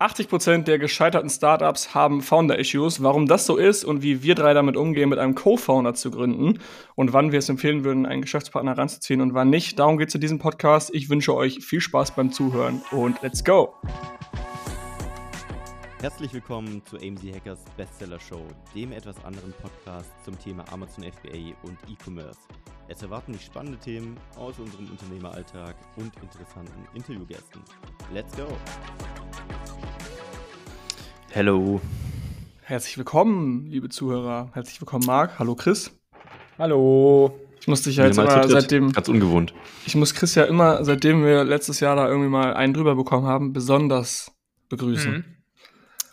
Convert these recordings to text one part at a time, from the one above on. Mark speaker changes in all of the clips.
Speaker 1: 80% der gescheiterten Startups haben Founder-Issues. Warum das so ist und wie wir drei damit umgehen, mit einem Co-Founder zu gründen und wann wir es empfehlen würden, einen Geschäftspartner ranzuziehen und wann nicht. Darum geht es in diesem Podcast. Ich wünsche euch viel Spaß beim Zuhören und let's go!
Speaker 2: Herzlich willkommen zu AMZ Hackers Bestseller Show, dem etwas anderen Podcast zum Thema Amazon FBA und E-Commerce. Es erwarten dich spannende Themen aus unserem Unternehmeralltag und interessanten Interviewgästen. Let's go!
Speaker 1: Hello. Herzlich willkommen, liebe Zuhörer. Herzlich willkommen, Marc. Hallo, Chris.
Speaker 3: Hallo.
Speaker 1: Ich muss dich ja jetzt immer seitdem.
Speaker 2: Ganz ungewohnt.
Speaker 1: Ich muss Chris ja immer, seitdem wir letztes Jahr da irgendwie mal einen drüber bekommen haben, besonders begrüßen. Mhm.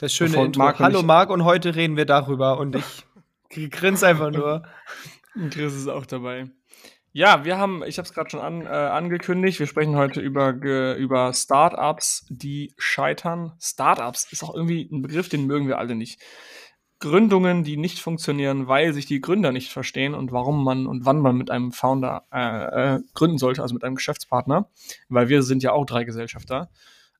Speaker 3: Das schöne Intro. Marc Hallo, Marc, und heute reden wir darüber und ich grinse einfach nur.
Speaker 1: Und Chris ist auch dabei. Ja, wir haben, ich habe es gerade schon an, äh, angekündigt, wir sprechen heute über, über Startups, die scheitern. Startups ist auch irgendwie ein Begriff, den mögen wir alle nicht. Gründungen, die nicht funktionieren, weil sich die Gründer nicht verstehen und warum man und wann man mit einem Founder äh, äh, gründen sollte, also mit einem Geschäftspartner, weil wir sind ja auch drei Gesellschafter.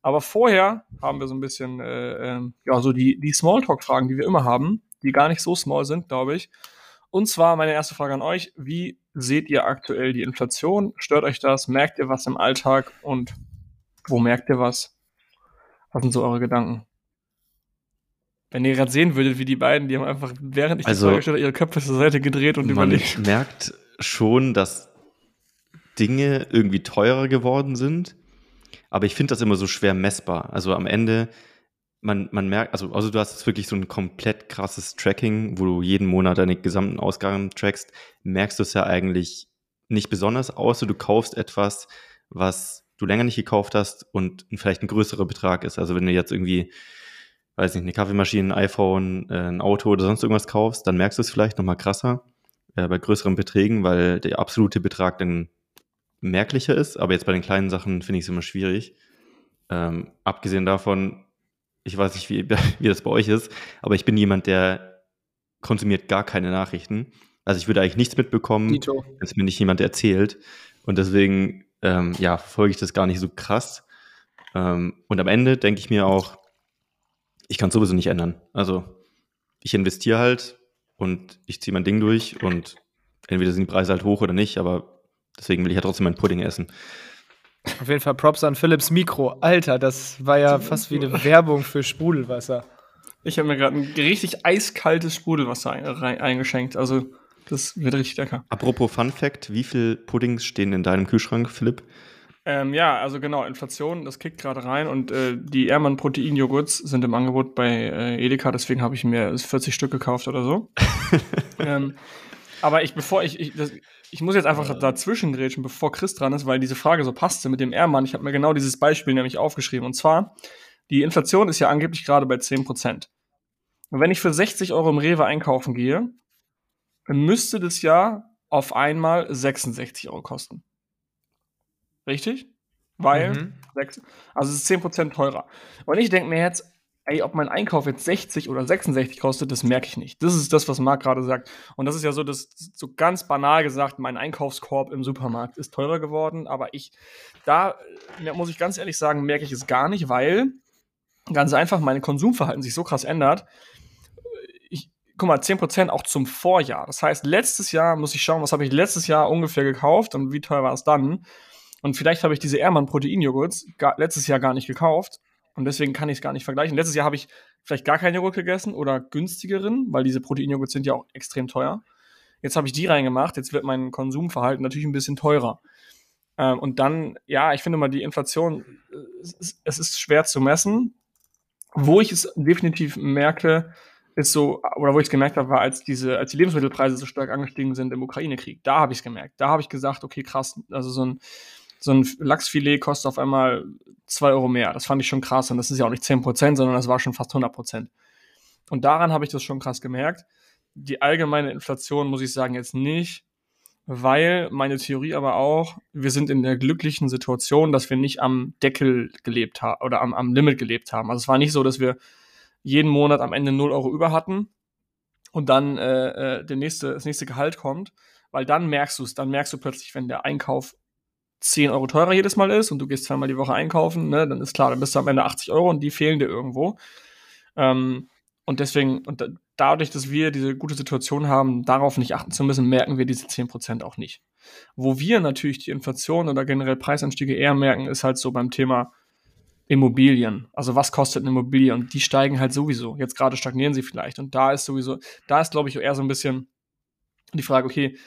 Speaker 1: Aber vorher haben wir so ein bisschen, äh, äh, ja, so die, die Smalltalk-Fragen, die wir immer haben, die gar nicht so small sind, glaube ich. Und zwar meine erste Frage an euch. Wie seht ihr aktuell die Inflation? Stört euch das? Merkt ihr was im Alltag? Und wo merkt ihr was? Was sind so eure Gedanken? Wenn ihr gerade sehen würdet, wie die beiden, die haben einfach, während ich
Speaker 2: also,
Speaker 1: die Frage stelle, ihre Köpfe zur Seite gedreht und
Speaker 2: man überlegt. Man merkt schon, dass Dinge irgendwie teurer geworden sind. Aber ich finde das immer so schwer messbar. Also am Ende man, man merkt, also, also du hast jetzt wirklich so ein komplett krasses Tracking, wo du jeden Monat deine gesamten Ausgaben trackst, merkst du es ja eigentlich nicht besonders, außer du kaufst etwas, was du länger nicht gekauft hast und vielleicht ein größerer Betrag ist. Also wenn du jetzt irgendwie, weiß nicht, eine Kaffeemaschine, ein iPhone, äh, ein Auto oder sonst irgendwas kaufst, dann merkst du es vielleicht nochmal krasser äh, bei größeren Beträgen, weil der absolute Betrag dann merklicher ist. Aber jetzt bei den kleinen Sachen finde ich es immer schwierig. Ähm, abgesehen davon, ich weiß nicht, wie, wie das bei euch ist, aber ich bin jemand, der konsumiert gar keine Nachrichten. Also ich würde eigentlich nichts mitbekommen, wenn es mir nicht jemand erzählt. Und deswegen, ähm, ja, verfolge ich das gar nicht so krass. Ähm, und am Ende denke ich mir auch, ich kann es sowieso nicht ändern. Also ich investiere halt und ich ziehe mein Ding durch und entweder sind die Preise halt hoch oder nicht, aber deswegen will ich ja trotzdem mein Pudding essen.
Speaker 3: Auf jeden Fall Props an Philips Mikro. Alter, das war ja fast wie eine Werbung für Sprudelwasser.
Speaker 1: Ich habe mir gerade ein richtig eiskaltes Sprudelwasser eingeschenkt. Also, das wird richtig lecker.
Speaker 2: Apropos Fun Fact: Wie viele Puddings stehen in deinem Kühlschrank, Philipp?
Speaker 1: Ähm, ja, also genau, Inflation, das kickt gerade rein und äh, die Ehrmann Protein-Joghurts sind im Angebot bei äh, Edeka, deswegen habe ich mir 40 Stück gekauft oder so. ähm, aber ich, bevor ich, ich das, ich muss jetzt einfach äh. dazwischen grätschen, bevor Chris dran ist, weil diese Frage so passte mit dem R-Mann. Ich habe mir genau dieses Beispiel nämlich aufgeschrieben. Und zwar, die Inflation ist ja angeblich gerade bei 10%. Und wenn ich für 60 Euro im Rewe einkaufen gehe, dann müsste das ja auf einmal 66 Euro kosten. Richtig? Weil, mhm. also es ist 10% teurer. Und ich denke mir jetzt, ey, ob mein Einkauf jetzt 60 oder 66 kostet, das merke ich nicht. Das ist das, was Marc gerade sagt. Und das ist ja so, das so ganz banal gesagt, mein Einkaufskorb im Supermarkt ist teurer geworden, aber ich, da muss ich ganz ehrlich sagen, merke ich es gar nicht, weil ganz einfach mein Konsumverhalten sich so krass ändert. Ich, guck mal, 10% auch zum Vorjahr. Das heißt, letztes Jahr muss ich schauen, was habe ich letztes Jahr ungefähr gekauft und wie teuer war es dann. Und vielleicht habe ich diese Ehrmann Proteinjoghurts letztes Jahr gar nicht gekauft und deswegen kann ich es gar nicht vergleichen. Letztes Jahr habe ich vielleicht gar keinen Joghurt gegessen oder günstigeren, weil diese Proteinjoghurts sind ja auch extrem teuer. Jetzt habe ich die reingemacht, jetzt wird mein Konsumverhalten natürlich ein bisschen teurer. Ähm, und dann, ja, ich finde mal, die Inflation, es ist, es ist schwer zu messen. Wo ich es definitiv merke, ist so, oder wo ich es gemerkt habe, war, als diese, als die Lebensmittelpreise so stark angestiegen sind im Ukraine-Krieg. Da habe ich es gemerkt. Da habe ich gesagt, okay, krass, also so ein so ein Lachsfilet kostet auf einmal 2 Euro mehr. Das fand ich schon krass. Und das ist ja auch nicht 10 Prozent, sondern das war schon fast 100 Prozent. Und daran habe ich das schon krass gemerkt. Die allgemeine Inflation muss ich sagen jetzt nicht, weil meine Theorie aber auch, wir sind in der glücklichen Situation, dass wir nicht am Deckel gelebt haben oder am, am Limit gelebt haben. Also es war nicht so, dass wir jeden Monat am Ende 0 Euro über hatten und dann äh, äh der nächste, das nächste Gehalt kommt, weil dann merkst du es, dann merkst du plötzlich, wenn der Einkauf 10 Euro teurer jedes Mal ist und du gehst zweimal die Woche einkaufen, ne, dann ist klar, dann bist du am Ende 80 Euro und die fehlen dir irgendwo. Ähm, und deswegen, und dadurch, dass wir diese gute Situation haben, darauf nicht achten zu müssen, merken wir diese 10% auch nicht. Wo wir natürlich die Inflation oder generell Preisanstiege eher merken, ist halt so beim Thema Immobilien. Also was kostet eine Immobilie? Und die steigen halt sowieso. Jetzt gerade stagnieren sie vielleicht. Und da ist sowieso, da ist, glaube ich, eher so ein bisschen die Frage, okay,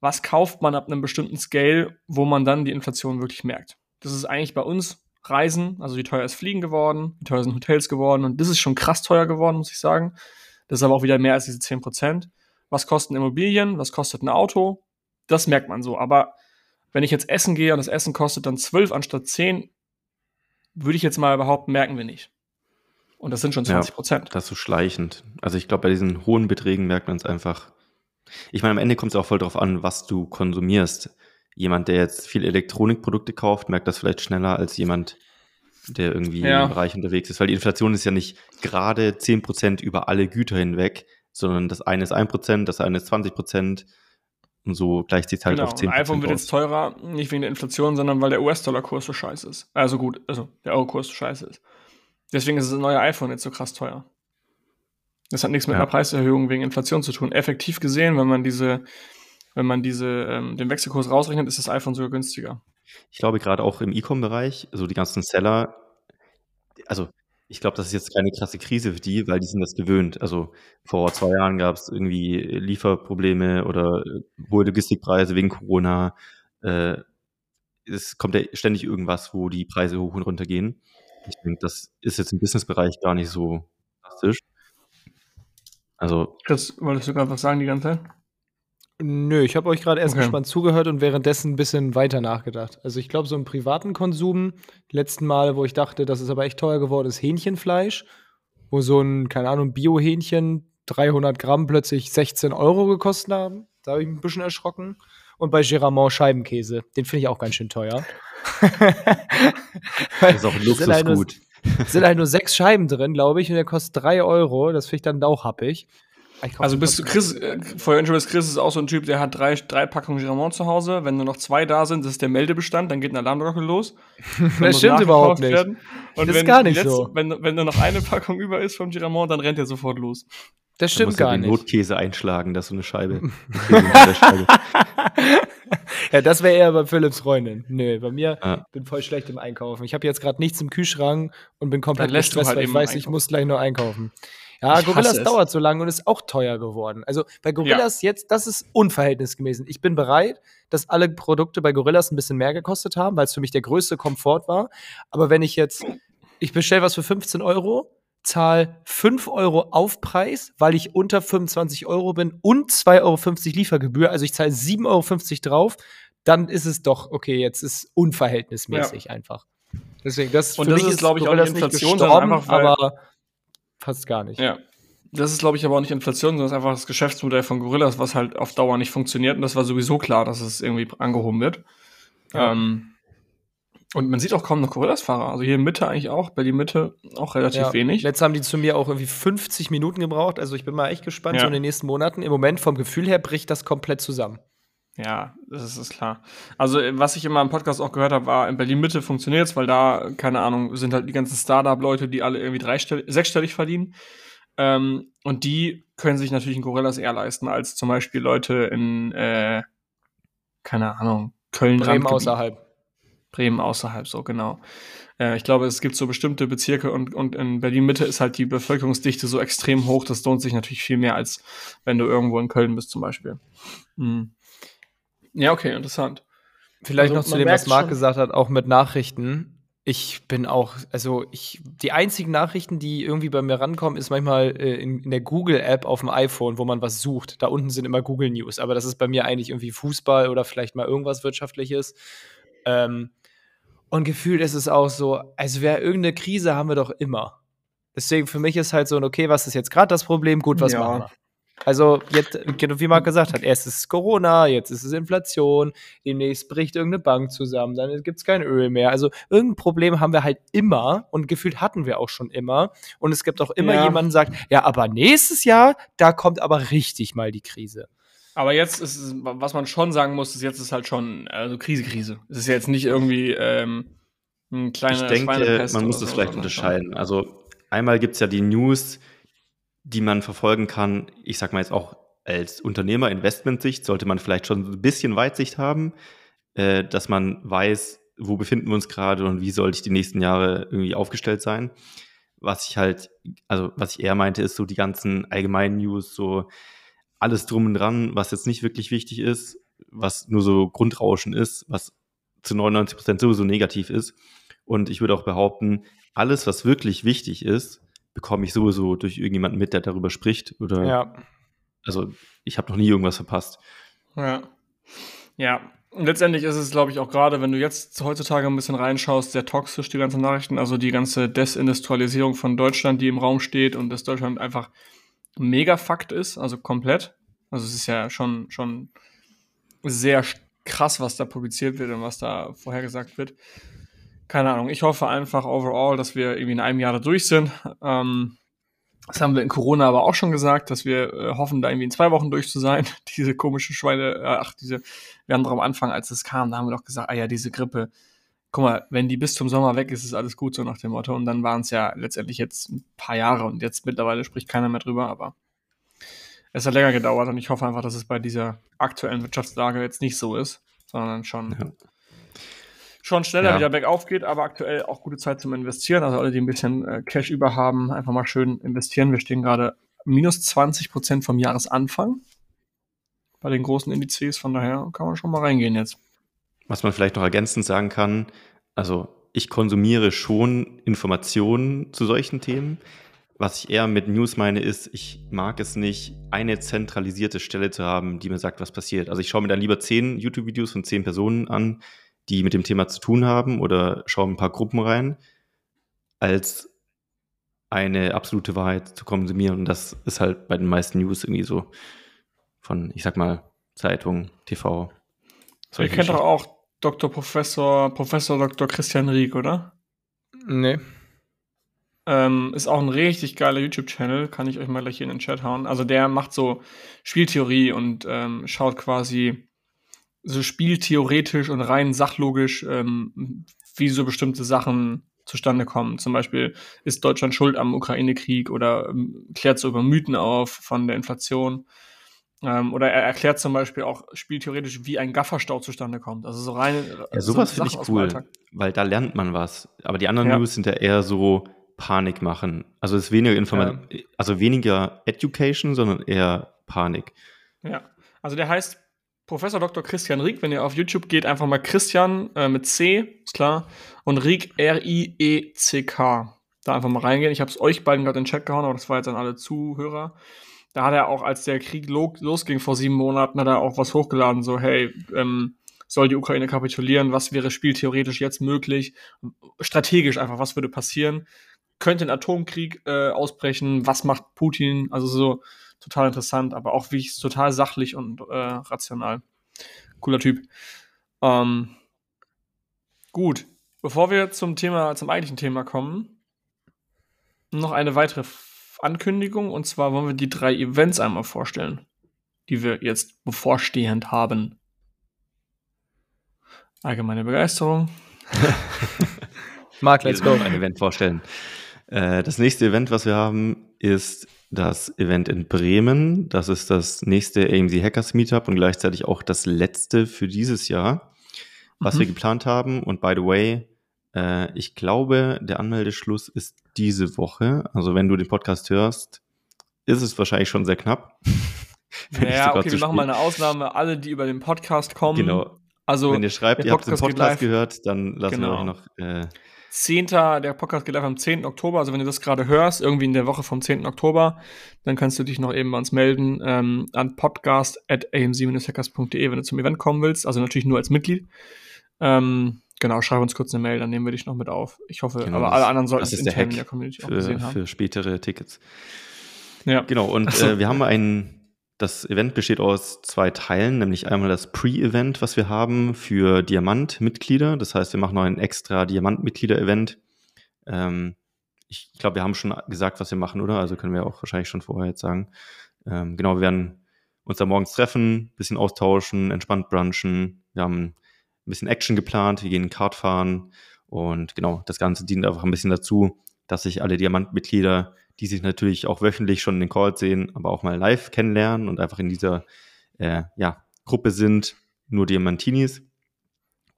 Speaker 1: was kauft man ab einem bestimmten Scale, wo man dann die Inflation wirklich merkt? Das ist eigentlich bei uns Reisen, also wie teuer ist Fliegen geworden, wie teuer sind Hotels geworden und das ist schon krass teuer geworden, muss ich sagen. Das ist aber auch wieder mehr als diese 10%. Was kosten Immobilien? Was kostet ein Auto? Das merkt man so. Aber wenn ich jetzt essen gehe und das Essen kostet dann 12 anstatt 10, würde ich jetzt mal behaupten, merken wir nicht. Und das sind schon 20 Prozent.
Speaker 2: Ja, das ist so schleichend. Also ich glaube, bei diesen hohen Beträgen merkt man es einfach. Ich meine, am Ende kommt es auch voll darauf an, was du konsumierst. Jemand, der jetzt viel Elektronikprodukte kauft, merkt das vielleicht schneller als jemand, der irgendwie ja. im Bereich unterwegs ist. Weil die Inflation ist ja nicht gerade 10% über alle Güter hinweg, sondern das eine ist 1%, das eine ist 20%. Und so gleicht sich halt genau. auf 10%.
Speaker 1: Ein iPhone wird jetzt teurer, nicht wegen der Inflation, sondern weil der US-Dollar-Kurs so scheiße ist. Also gut, also der Euro-Kurs so scheiße ist. Deswegen ist das neue iPhone jetzt so krass teuer. Das hat nichts mit ja. einer Preiserhöhung wegen Inflation zu tun. Effektiv gesehen, wenn man diese, wenn man diese, ähm, den Wechselkurs rausrechnet, ist das iPhone sogar günstiger.
Speaker 2: Ich glaube, gerade auch im E-Com-Bereich, also die ganzen Seller, also ich glaube, das ist jetzt keine krasse Krise für die, weil die sind das gewöhnt. Also vor zwei Jahren gab es irgendwie Lieferprobleme oder äh, hohe Logistikpreise wegen Corona. Äh, es kommt ja ständig irgendwas, wo die Preise hoch und runter gehen. Ich denke, das ist jetzt im Businessbereich gar nicht so drastisch.
Speaker 1: Also. Chris, wolltest du gerade was sagen die ganze Zeit?
Speaker 3: Nö, ich habe euch gerade erst okay. gespannt zugehört und währenddessen ein bisschen weiter nachgedacht. Also ich glaube, so im privaten Konsum, letzten Male, wo ich dachte, das ist aber echt teuer geworden, ist Hähnchenfleisch, wo so ein, keine Ahnung, Bio-Hähnchen 300 Gramm plötzlich 16 Euro gekostet haben. Da habe ich mich ein bisschen erschrocken. Und bei Geramont Scheibenkäse, den finde ich auch ganz schön teuer.
Speaker 2: das ist auch ein Luxusgut. Sind halt,
Speaker 3: sind halt nur sechs Scheiben drin, glaube ich, und der kostet drei Euro. Das finde ich dann auch happig.
Speaker 1: Also bist du Chris, äh, Chris ist auch so ein Typ, der hat drei, drei Packungen Giramont zu Hause. Wenn nur noch zwei da sind, das ist der Meldebestand, dann geht ein Alarmglocke los.
Speaker 3: das stimmt überhaupt nicht.
Speaker 1: Werden. Und das ist gar nicht letzte, so. Wenn, wenn nur noch eine Packung über ist vom Giramont, dann rennt er sofort los.
Speaker 3: Das stimmt gar nicht.
Speaker 2: Notkäse einschlagen, das ist so eine Scheibe.
Speaker 3: ja, das wäre eher bei Philips Freundin. Nö, bei mir ja. bin voll schlecht im Einkaufen. Ich habe jetzt gerade nichts im Kühlschrank und bin komplett gestresst, halt weil ich weiß, einkaufen. ich muss gleich nur einkaufen. Ja, ich Gorillas dauert so lange und ist auch teuer geworden. Also bei Gorillas ja. jetzt, das ist unverhältnismäßig. Ich bin bereit, dass alle Produkte bei Gorillas ein bisschen mehr gekostet haben, weil es für mich der größte Komfort war. Aber wenn ich jetzt, ich bestelle was für 15 Euro, zahle 5 Euro Aufpreis, weil ich unter 25 Euro bin und 2,50 Euro Liefergebühr, also ich zahle 7,50 Euro drauf, dann ist es doch, okay, jetzt ist unverhältnismäßig ja. einfach. Deswegen, das
Speaker 1: und für das mich ist, glaube ich, auch nicht Inflation, sondern einfach, weil,
Speaker 3: aber fast gar nicht.
Speaker 1: Ja. Das ist, glaube ich, aber auch nicht Inflation, sondern das ist einfach das Geschäftsmodell von Gorillas, was halt auf Dauer nicht funktioniert. Und das war sowieso klar, dass es irgendwie angehoben wird. Ja. Ähm, und man sieht auch kaum noch Gorillas-Fahrer. Also hier in Mitte eigentlich auch, Berlin-Mitte auch relativ ja. wenig.
Speaker 3: Letztes haben die zu mir auch irgendwie 50 Minuten gebraucht. Also ich bin mal echt gespannt, ja. so in den nächsten Monaten. Im Moment vom Gefühl her bricht das komplett zusammen.
Speaker 1: Ja, das ist, ist klar. Also, was ich immer im Podcast auch gehört habe, war, in Berlin-Mitte funktioniert es, weil da, keine Ahnung, sind halt die ganzen Startup-Leute, die alle irgendwie dreistellig, sechsstellig verdienen. Ähm, und die können sich natürlich ein Gorillas eher leisten, als zum Beispiel Leute in, äh, keine Ahnung, Köln.
Speaker 3: Bremen außerhalb.
Speaker 1: Bremen außerhalb, so, genau. Äh, ich glaube, es gibt so bestimmte Bezirke und, und in Berlin-Mitte ist halt die Bevölkerungsdichte so extrem hoch, das lohnt sich natürlich viel mehr, als wenn du irgendwo in Köln bist, zum Beispiel. Mhm. Ja, okay, interessant.
Speaker 3: Vielleicht also, noch zu dem, was Marc gesagt hat, auch mit Nachrichten. Ich bin auch, also ich, die einzigen Nachrichten, die irgendwie bei mir rankommen, ist manchmal äh, in, in, der Google-App auf dem iPhone, wo man was sucht. Da unten sind immer Google News, aber das ist bei mir eigentlich irgendwie Fußball oder vielleicht mal irgendwas Wirtschaftliches. Ähm, und gefühlt ist es auch so, als wäre irgendeine Krise haben wir doch immer. Deswegen für mich ist halt so, okay, was ist jetzt gerade das Problem? Gut, was ja. machen wir? Also, jetzt, genau wie Marc gesagt hat, erst ist es Corona, jetzt ist es Inflation, demnächst bricht irgendeine Bank zusammen, dann gibt es kein Öl mehr. Also, irgendein Problem haben wir halt immer und gefühlt hatten wir auch schon immer. Und es gibt auch immer ja. jemanden, der sagt, ja, aber nächstes Jahr, da kommt aber richtig mal die Krise.
Speaker 1: Aber jetzt ist es, was man schon sagen muss, ist jetzt ist halt schon also Krise, Krise. Es ist jetzt nicht irgendwie ähm,
Speaker 2: ein kleiner Ich denke, man muss das vielleicht unterscheiden. Also einmal gibt es ja die News, die man verfolgen kann. Ich sag mal jetzt auch als Unternehmer Investmentsicht sollte man vielleicht schon ein bisschen Weitsicht haben, äh, dass man weiß, wo befinden wir uns gerade und wie sollte ich die nächsten Jahre irgendwie aufgestellt sein. Was ich halt, also was ich eher meinte, ist so die ganzen allgemeinen News, so alles drum und dran, was jetzt nicht wirklich wichtig ist, was nur so Grundrauschen ist, was zu 99 Prozent sowieso negativ ist. Und ich würde auch behaupten, alles, was wirklich wichtig ist, bekomme ich sowieso durch irgendjemanden mit, der darüber spricht. Oder ja. also ich habe noch nie irgendwas verpasst.
Speaker 1: Ja. Ja, letztendlich ist es, glaube ich, auch gerade, wenn du jetzt heutzutage ein bisschen reinschaust, sehr toxisch, die ganzen Nachrichten. Also die ganze Desindustrialisierung von Deutschland, die im Raum steht und dass Deutschland einfach mega Fakt ist, also komplett. Also es ist ja schon, schon sehr krass, was da publiziert wird und was da vorhergesagt wird. Keine Ahnung. Ich hoffe einfach overall, dass wir irgendwie in einem Jahr da durch sind. Ähm, das haben wir in Corona aber auch schon gesagt, dass wir äh, hoffen, da irgendwie in zwei Wochen durch zu sein. diese komischen Schweine, äh, ach, diese, wir haben doch am Anfang, als es kam, da haben wir doch gesagt, ah ja, diese Grippe, guck mal, wenn die bis zum Sommer weg ist, ist alles gut, so nach dem Motto. Und dann waren es ja letztendlich jetzt ein paar Jahre und jetzt mittlerweile spricht keiner mehr drüber, aber es hat länger gedauert und ich hoffe einfach, dass es bei dieser aktuellen Wirtschaftslage jetzt nicht so ist, sondern schon ja schon schneller ja. wieder bergauf geht, aber aktuell auch gute Zeit zum Investieren. Also alle, die ein bisschen äh, Cash über haben, einfach mal schön investieren. Wir stehen gerade minus 20 Prozent vom Jahresanfang bei den großen Indizes. Von daher kann man schon mal reingehen jetzt.
Speaker 2: Was man vielleicht noch ergänzend sagen kann, also ich konsumiere schon Informationen zu solchen Themen. Was ich eher mit News meine, ist, ich mag es nicht, eine zentralisierte Stelle zu haben, die mir sagt, was passiert. Also ich schaue mir dann lieber zehn YouTube-Videos von zehn Personen an, die mit dem Thema zu tun haben oder schaue ein paar Gruppen rein, als eine absolute Wahrheit zu konsumieren. Und das ist halt bei den meisten News irgendwie so von, ich sag mal, Zeitung, TV.
Speaker 1: Ihr kennt doch auch Dr. Professor, Professor Dr. Christian Rieck, oder?
Speaker 3: Nee.
Speaker 1: Ähm, ist auch ein richtig geiler YouTube-Channel, kann ich euch mal gleich hier in den Chat hauen. Also der macht so Spieltheorie und ähm, schaut quasi so spieltheoretisch und rein sachlogisch, ähm, wie so bestimmte Sachen zustande kommen. Zum Beispiel ist Deutschland schuld am Ukraine-Krieg oder ähm, klärt so über Mythen auf von der Inflation. Ähm, oder er erklärt zum Beispiel auch spieltheoretisch, wie ein Gafferstau zustande kommt. Also so rein.
Speaker 2: Ja, sowas so finde ich cool, weil da lernt man was. Aber die anderen ja. News sind ja eher so Panik machen. Also es ist weniger Information, ja. also weniger Education, sondern eher Panik.
Speaker 1: Ja, also der heißt Professor Dr. Christian Rieck, wenn ihr auf YouTube geht, einfach mal Christian äh, mit C, ist klar, und Rieck, R-I-E-C-K. Da einfach mal reingehen. Ich habe es euch beiden gerade in den Chat gehauen, aber das war jetzt an alle Zuhörer. Da hat er auch, als der Krieg lo losging vor sieben Monaten, hat er auch was hochgeladen, so, hey, ähm, soll die Ukraine kapitulieren? Was wäre spieltheoretisch jetzt möglich? Strategisch einfach, was würde passieren? Könnte ein Atomkrieg äh, ausbrechen? Was macht Putin? Also so, total interessant, aber auch wie ich total sachlich und äh, rational. Cooler Typ. Ähm, gut, bevor wir zum Thema, zum eigentlichen Thema kommen, noch eine weitere Ankündigung und zwar wollen wir die drei Events einmal vorstellen, die wir jetzt bevorstehend haben. Allgemeine Begeisterung.
Speaker 2: Marc, let's go. Ein Event vorstellen. Äh, das nächste Event, was wir haben, ist das Event in Bremen. Das ist das nächste AMC Hackers Meetup und gleichzeitig auch das letzte für dieses Jahr, was mhm. wir geplant haben. Und by the way, äh, ich glaube, der Anmeldeschluss ist diese Woche. Also wenn du den Podcast hörst, ist es wahrscheinlich schon sehr knapp.
Speaker 1: ja, okay, wir machen mal eine Ausnahme. Alle, die über den Podcast kommen.
Speaker 2: Genau. Also, wenn ihr schreibt, ihr habt den Podcast gehört, dann lassen genau. wir euch noch äh,
Speaker 1: 10. Der Podcast geht live am 10. Oktober. Also wenn du das gerade hörst, irgendwie in der Woche vom 10. Oktober, dann kannst du dich noch eben bei uns melden ähm, an podcast.amc-hackers.de, wenn du zum Event kommen willst. Also natürlich nur als Mitglied. Ähm, genau, schreib uns kurz eine Mail, dann nehmen wir dich noch mit auf. Ich hoffe, genau, aber alle anderen sollten es intern in der
Speaker 2: Community für, auch gesehen haben. Für spätere Tickets. Ja. Genau, und so. äh, wir haben einen das Event besteht aus zwei Teilen, nämlich einmal das Pre-Event, was wir haben für Diamant-Mitglieder. Das heißt, wir machen noch ein extra Diamant-Mitglieder-Event. Ähm, ich glaube, wir haben schon gesagt, was wir machen, oder? Also können wir auch wahrscheinlich schon vorher jetzt sagen. Ähm, genau, wir werden uns da morgens treffen, bisschen austauschen, entspannt brunchen. Wir haben ein bisschen Action geplant, wir gehen Kart fahren und genau, das Ganze dient einfach ein bisschen dazu, dass sich alle Diamantmitglieder, die sich natürlich auch wöchentlich schon in den Calls sehen, aber auch mal live kennenlernen und einfach in dieser äh, ja, Gruppe sind, nur Diamantinis.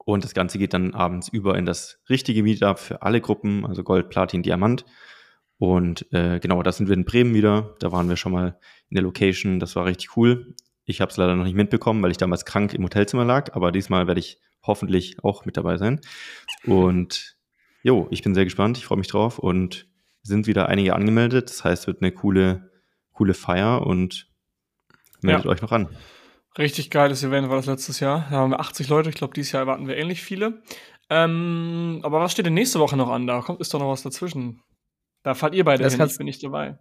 Speaker 2: Und das Ganze geht dann abends über in das richtige Meetup für alle Gruppen, also Gold, Platin, Diamant. Und äh, genau, da sind wir in Bremen wieder. Da waren wir schon mal in der Location. Das war richtig cool. Ich habe es leider noch nicht mitbekommen, weil ich damals krank im Hotelzimmer lag. Aber diesmal werde ich hoffentlich auch mit dabei sein. Und jo, ich bin sehr gespannt. Ich freue mich drauf. Und sind wieder einige angemeldet. Das heißt, es wird eine coole, coole Feier und meldet ja. euch noch an.
Speaker 1: Richtig geiles Event war das letztes Jahr. Da haben wir 80 Leute. Ich glaube, dieses Jahr erwarten wir ähnlich viele. Ähm, aber was steht denn nächste Woche noch an? Da kommt ist doch noch was dazwischen. Da fahrt ihr beide
Speaker 3: das
Speaker 1: hin, ich bin nicht dabei.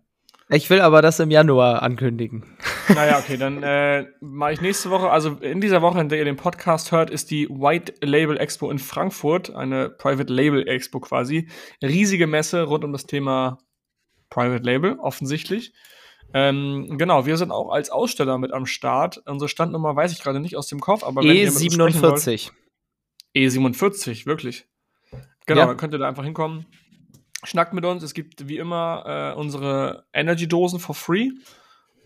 Speaker 3: Ich will aber das im Januar ankündigen.
Speaker 1: Naja, okay, dann äh, mache ich nächste Woche, also in dieser Woche, in der ihr den Podcast hört, ist die White Label Expo in Frankfurt, eine Private Label Expo quasi. Riesige Messe rund um das Thema Private Label, offensichtlich. Ähm, genau, wir sind auch als Aussteller mit am Start. Unsere Standnummer weiß ich gerade nicht aus dem Kopf, aber
Speaker 3: E47.
Speaker 1: E47, wirklich. Genau, ja. dann könnt ihr da einfach hinkommen. Schnackt mit uns. Es gibt wie immer äh, unsere Energy-Dosen for free.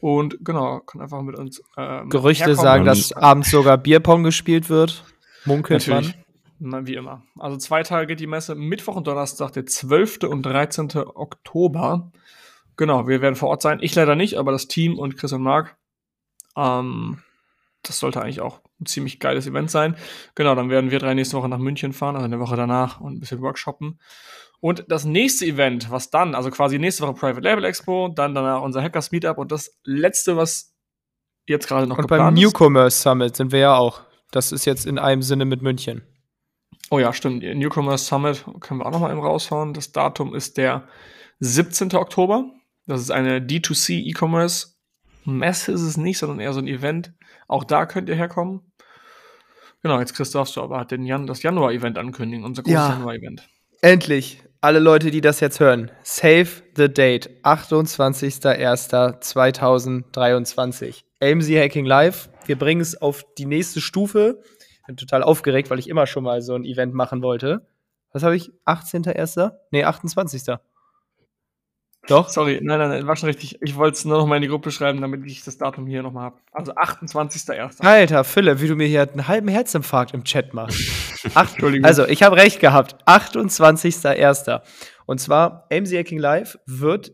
Speaker 1: Und genau, kann einfach mit uns.
Speaker 3: Ähm, Gerüchte herkommen. sagen, dass abends sogar Bierpong gespielt wird. Munkelt
Speaker 1: Natürlich. man. Wie immer. Also zwei Tage geht die Messe. Mittwoch und Donnerstag, der 12. und 13. Oktober. Genau, wir werden vor Ort sein. Ich leider nicht, aber das Team und Chris und Marc. Ähm, das sollte eigentlich auch ein ziemlich geiles Event sein. Genau, dann werden wir drei nächste Woche nach München fahren, also eine Woche danach und ein bisschen workshoppen. Und das nächste Event, was dann, also quasi nächste Woche Private Label Expo, dann danach unser Hackers Meetup und das letzte, was jetzt gerade noch
Speaker 3: und geplant beim Newcomers Summit sind wir ja auch. Das ist jetzt in einem Sinne mit München.
Speaker 1: Oh ja, stimmt. Newcomers Summit können wir auch noch mal eben raushauen. Das Datum ist der 17. Oktober. Das ist eine D2C E-Commerce Messe ist es nicht, sondern eher so ein Event. Auch da könnt ihr herkommen. Genau, jetzt Christoph, du aber den Jan das Januar-Event ankündigen, unser großes
Speaker 3: ja, Januar-Event. Endlich alle Leute, die das jetzt hören, save the date, 28.01.2023. AMZ Hacking Live. Wir bringen es auf die nächste Stufe. Bin total aufgeregt, weil ich immer schon mal so ein Event machen wollte. Was habe ich? 18.01.? Nee, 28.
Speaker 1: Doch? Sorry, nein, nein, nein, war schon richtig. Ich wollte es nur noch mal in die Gruppe schreiben, damit ich das Datum hier noch mal habe. Also 28.01.
Speaker 3: Alter, Philipp, wie du mir hier einen halben Herzinfarkt im Chat machst. Ach, Entschuldigung. Also, ich habe recht gehabt. 28.01. Und zwar, AMZ Hacking Live wird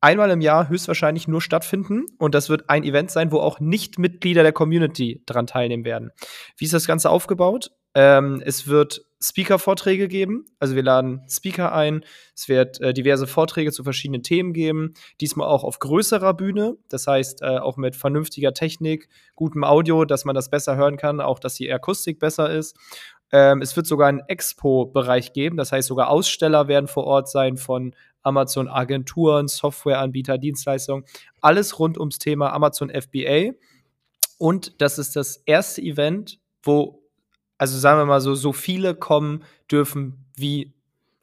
Speaker 3: einmal im Jahr höchstwahrscheinlich nur stattfinden und das wird ein Event sein, wo auch Nicht-Mitglieder der Community dran teilnehmen werden. Wie ist das Ganze aufgebaut? Ähm, es wird Speaker-Vorträge geben. Also wir laden Speaker ein. Es wird äh, diverse Vorträge zu verschiedenen Themen geben. Diesmal auch auf größerer Bühne. Das heißt, äh, auch mit vernünftiger Technik, gutem Audio, dass man das besser hören kann, auch dass die Akustik besser ist. Ähm, es wird sogar einen Expo-Bereich geben. Das heißt, sogar Aussteller werden vor Ort sein von Amazon Agenturen, Softwareanbieter, Dienstleistungen. Alles rund ums Thema Amazon FBA. Und das ist das erste Event, wo also sagen wir mal so, so viele kommen dürfen, wie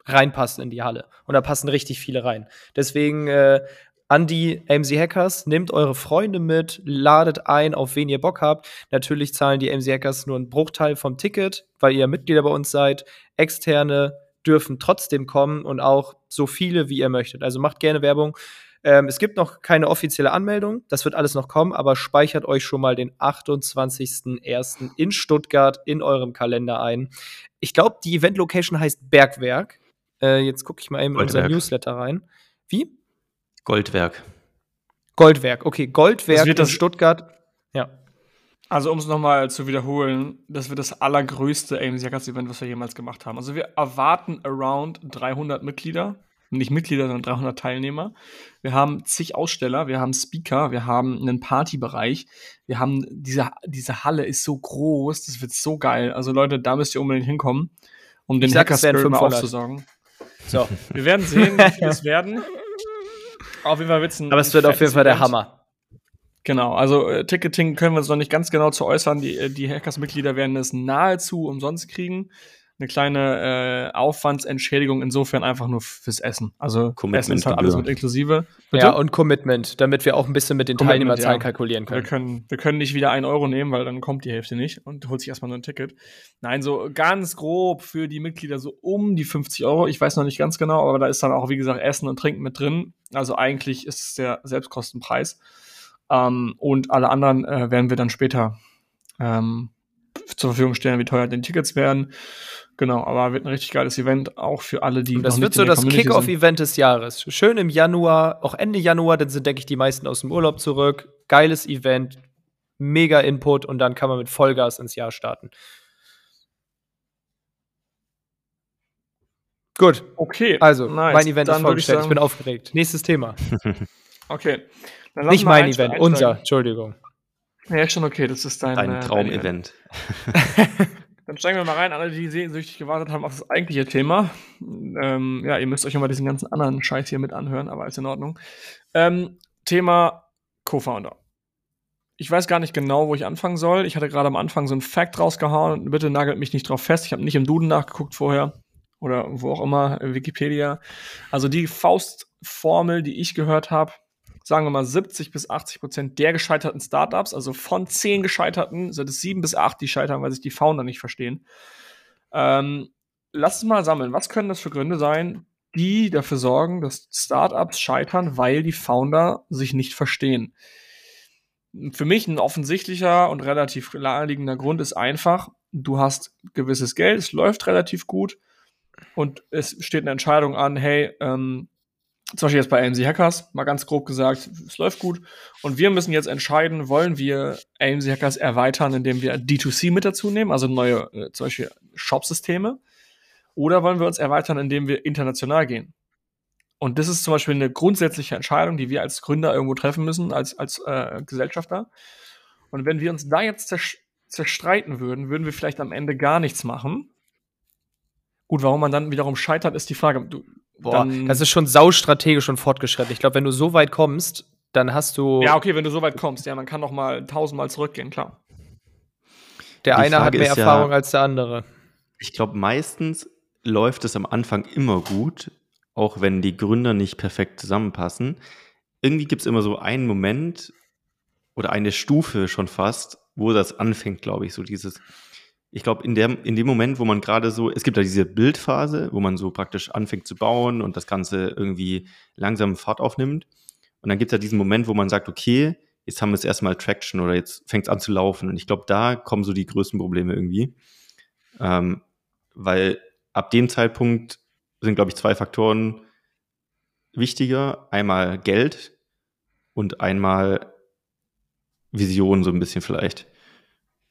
Speaker 3: reinpassen in die Halle. Und da passen richtig viele rein. Deswegen äh, an die AMC Hackers, nehmt eure Freunde mit, ladet ein, auf wen ihr Bock habt. Natürlich zahlen die AMC Hackers nur einen Bruchteil vom Ticket, weil ihr Mitglieder bei uns seid. Externe dürfen trotzdem kommen und auch so viele, wie ihr möchtet. Also macht gerne Werbung. Ähm, es gibt noch keine offizielle Anmeldung, das wird alles noch kommen, aber speichert euch schon mal den 28.01. in Stuttgart in eurem Kalender ein. Ich glaube, die Event-Location heißt Bergwerk. Äh, jetzt gucke ich mal eben in unser Newsletter rein. Wie?
Speaker 2: Goldwerk.
Speaker 3: Goldwerk, okay, Goldwerk in Stuttgart. Ja.
Speaker 1: Also um es nochmal zu wiederholen, das wird das allergrößte AMC Event, was wir jemals gemacht haben. Also wir erwarten around 300 Mitglieder nicht Mitglieder, sondern 300 Teilnehmer. Wir haben zig Aussteller, wir haben Speaker, wir haben einen Partybereich. Wir haben diese, diese Halle ist so groß, das wird so geil. Also Leute, da müsst ihr unbedingt hinkommen, um den Hacker Spirit mal aufzusagen. So, wir werden sehen, wie viele es werden.
Speaker 3: Auf jeden Fall wird's ein Aber es wird auf jeden Fall der Hammer.
Speaker 1: Genau, also äh, Ticketing können wir uns noch nicht ganz genau zu äußern. Die, äh, die Hackers-Mitglieder werden es nahezu umsonst kriegen. Eine kleine äh, Aufwandsentschädigung insofern einfach nur fürs Essen. Also Essen ist halt alles mit inklusive.
Speaker 3: Bitte? Ja, und Commitment, damit wir auch ein bisschen mit den Teilnehmerzahlen ja. kalkulieren können.
Speaker 1: Wir, können. wir können nicht wieder einen Euro nehmen, weil dann kommt die Hälfte nicht und holt sich erstmal nur ein Ticket. Nein, so ganz grob für die Mitglieder so um die 50 Euro. Ich weiß noch nicht ganz genau, aber da ist dann auch, wie gesagt, Essen und Trinken mit drin. Also eigentlich ist es der Selbstkostenpreis. Ähm, und alle anderen äh, werden wir dann später ähm, zur Verfügung stellen, wie teuer die Tickets werden. Genau, aber wird ein richtig geiles Event, auch für alle, die.
Speaker 3: Und das wird so das Kick-Off-Event des Jahres. Schön im Januar, auch Ende Januar, dann sind, denke ich, die meisten aus dem Urlaub zurück. Geiles Event, mega Input und dann kann man mit Vollgas ins Jahr starten. Gut. Okay. Also, nice. mein Event dann ist vorgestellt. Ich, ich, bin aufgeregt. Nächstes Thema.
Speaker 1: okay.
Speaker 3: Nicht mein Event, unser, Entschuldigung.
Speaker 1: Ja, ist schon okay. Das ist dein,
Speaker 2: dein äh, Traumevent.
Speaker 1: Dann steigen wir mal rein, alle, die sehnsüchtig gewartet haben auf das eigentliche Thema. Ähm, ja, ihr müsst euch mal diesen ganzen anderen Scheiß hier mit anhören, aber ist in Ordnung. Ähm, Thema Co-Founder. Ich weiß gar nicht genau, wo ich anfangen soll. Ich hatte gerade am Anfang so ein Fact rausgehauen. Bitte nagelt mich nicht drauf fest. Ich habe nicht im Duden nachgeguckt vorher. Oder wo auch immer, Wikipedia. Also die Faustformel, die ich gehört habe, sagen wir mal 70 bis 80 Prozent der gescheiterten Startups, also von zehn gescheiterten, sind es sieben bis acht, die scheitern, weil sich die Founder nicht verstehen. Ähm, lass uns mal sammeln. Was können das für Gründe sein, die dafür sorgen, dass Startups scheitern, weil die Founder sich nicht verstehen? Für mich ein offensichtlicher und relativ naheliegender Grund ist einfach, du hast gewisses Geld, es läuft relativ gut und es steht eine Entscheidung an, hey, ähm, zum Beispiel jetzt bei AMC Hackers, mal ganz grob gesagt, es läuft gut. Und wir müssen jetzt entscheiden, wollen wir AMC Hackers erweitern, indem wir D2C mit dazu nehmen, also neue, äh, zum Beispiel Shop-Systeme, oder wollen wir uns erweitern, indem wir international gehen? Und das ist zum Beispiel eine grundsätzliche Entscheidung, die wir als Gründer irgendwo treffen müssen, als, als äh, Gesellschafter. Und wenn wir uns da jetzt zerstreiten würden, würden wir vielleicht am Ende gar nichts machen. Gut, warum man dann wiederum scheitert, ist die Frage. Du,
Speaker 3: Boah, dann, das ist schon saustrategisch und fortgeschritten. Ich glaube, wenn du so weit kommst, dann hast du.
Speaker 1: Ja, okay, wenn du so weit kommst, ja, man kann noch mal tausendmal zurückgehen, klar.
Speaker 3: Der Die eine Frage hat mehr Erfahrung ja, als der andere.
Speaker 2: Ich glaube, meistens läuft es am Anfang immer gut, auch wenn die Gründer nicht perfekt zusammenpassen. Irgendwie gibt es immer so einen Moment oder eine Stufe schon fast, wo das anfängt, glaube ich, so dieses, ich glaube, in, in dem Moment, wo man gerade so, es gibt ja diese Bildphase, wo man so praktisch anfängt zu bauen und das Ganze irgendwie langsam Fahrt aufnimmt. Und dann gibt es ja diesen Moment, wo man sagt, okay, jetzt haben wir es erstmal Traction oder jetzt fängt es an zu laufen. Und ich glaube, da kommen so die größten Probleme irgendwie. Ähm, weil ab dem Zeitpunkt sind, glaube ich, zwei Faktoren wichtiger. Einmal Geld und einmal Vision so ein bisschen vielleicht.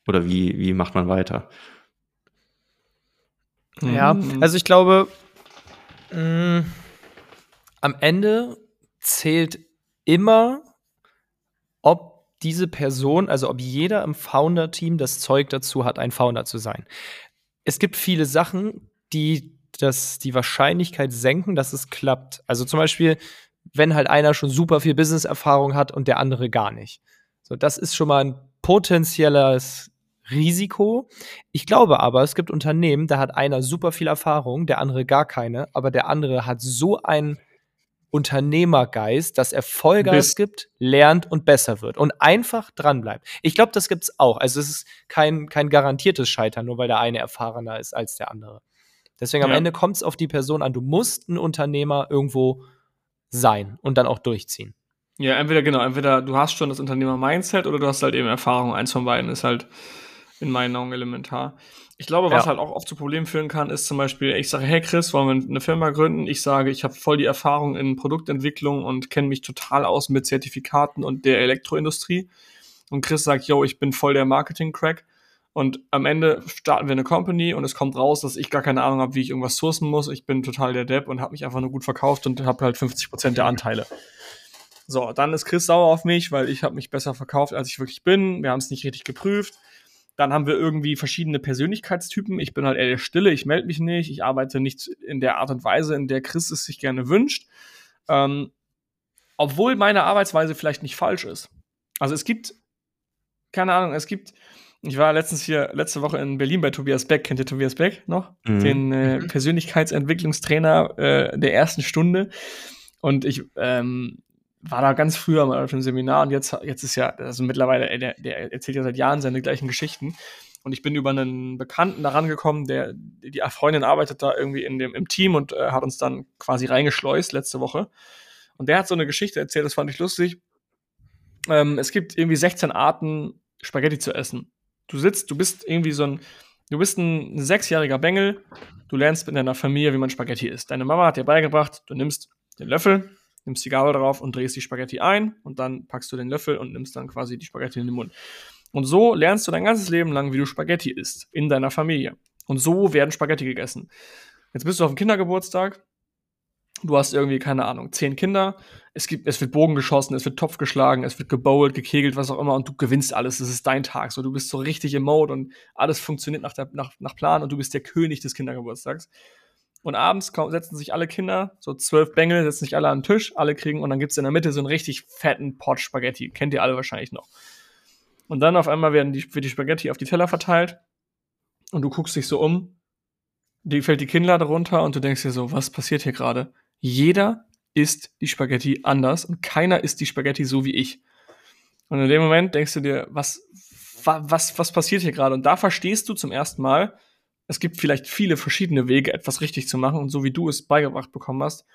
Speaker 2: Oder wie, wie macht man weiter?
Speaker 3: Ja, mhm. also ich glaube, mh, mm, am Ende zählt immer, ob diese Person, also ob jeder im Founder-Team das Zeug dazu hat, ein Founder zu sein. Es gibt viele Sachen, die das, die Wahrscheinlichkeit senken, dass es klappt. Also zum Beispiel, wenn halt einer schon super viel Business-Erfahrung hat und der andere gar nicht. So, das ist schon mal ein potenzielles Risiko. Ich glaube aber, es gibt Unternehmen, da hat einer super viel Erfahrung, der andere gar keine, aber der andere hat so einen Unternehmergeist, dass er Vollgas gibt, lernt und besser wird und einfach dranbleibt. Ich glaube, das gibt's auch. Also es ist kein, kein garantiertes Scheitern, nur weil der eine erfahrener ist als der andere. Deswegen am Ende kommt es auf die Person an. Du musst ein Unternehmer irgendwo sein und dann auch durchziehen.
Speaker 1: Ja, entweder genau, entweder du hast schon das Unternehmer-Mindset oder du hast halt eben Erfahrung. Eins von beiden ist halt in meinen Augen elementar. Ich glaube, was ja. halt auch oft zu Problemen führen kann, ist zum Beispiel, ich sage, hey Chris, wollen wir eine Firma gründen? Ich sage, ich habe voll die Erfahrung in Produktentwicklung und kenne mich total aus mit Zertifikaten und der Elektroindustrie. Und Chris sagt, yo, ich bin voll der Marketing-Crack. Und am Ende starten wir eine Company und es kommt raus, dass ich gar keine Ahnung habe, wie ich irgendwas sourcen muss. Ich bin total der Depp und habe mich einfach nur gut verkauft und habe halt 50 Prozent der Anteile. So, dann ist Chris sauer auf mich, weil ich habe mich besser verkauft, als ich wirklich bin. Wir haben es nicht richtig geprüft. Dann haben wir irgendwie verschiedene Persönlichkeitstypen. Ich bin halt eher der Stille, ich melde mich nicht, ich arbeite nicht in der Art und Weise, in der Chris es sich gerne wünscht. Ähm, obwohl meine Arbeitsweise vielleicht nicht falsch ist. Also es gibt, keine Ahnung, es gibt Ich war letztens hier, letzte Woche in Berlin bei Tobias Beck. Kennt ihr Tobias Beck noch? Mhm. Den äh, mhm. Persönlichkeitsentwicklungstrainer äh, der ersten Stunde. Und ich ähm, war da ganz früher mal auf dem Seminar und jetzt, jetzt ist ja, also mittlerweile, der, der erzählt ja seit Jahren seine gleichen Geschichten. Und ich bin über einen Bekannten da rangekommen, der, die Freundin arbeitet da irgendwie in dem, im Team und äh, hat uns dann quasi reingeschleust letzte Woche. Und der hat so eine Geschichte erzählt, das fand ich lustig. Ähm, es gibt irgendwie 16 Arten, Spaghetti zu essen. Du sitzt, du bist irgendwie so ein, du bist ein sechsjähriger Bengel, du lernst mit deiner Familie, wie man Spaghetti isst. Deine Mama hat dir beigebracht, du nimmst den Löffel, nimmst die Gabel drauf und drehst die Spaghetti ein und dann packst du den Löffel und nimmst dann quasi die Spaghetti in den Mund. Und so lernst du dein ganzes Leben lang, wie du Spaghetti isst in deiner Familie. Und so werden Spaghetti gegessen. Jetzt bist du auf dem Kindergeburtstag du hast irgendwie, keine Ahnung, zehn Kinder, es, gibt, es wird Bogen geschossen, es wird Topf geschlagen, es wird gebowlt, gekegelt, was auch immer, und du gewinnst alles. Es ist dein Tag. So, du bist so richtig im Mode und alles funktioniert nach, der, nach, nach Plan und du bist der König des Kindergeburtstags. Und abends setzen sich alle Kinder, so zwölf Bengel, setzen sich alle an den Tisch, alle kriegen, und dann gibt es in der Mitte so einen richtig fetten Pot Spaghetti. Kennt ihr alle wahrscheinlich noch. Und dann auf einmal werden die, wird die Spaghetti auf die Teller verteilt und du guckst dich so um, die fällt die Kinnlade runter und du denkst dir so, was passiert hier gerade? jeder isst die Spaghetti anders und keiner isst die Spaghetti so wie ich. Und in dem Moment denkst du dir, was, was, was passiert hier gerade? Und da verstehst du zum ersten Mal, es gibt vielleicht viele verschiedene Wege, etwas richtig zu machen und so wie du es beigebracht bekommen hast,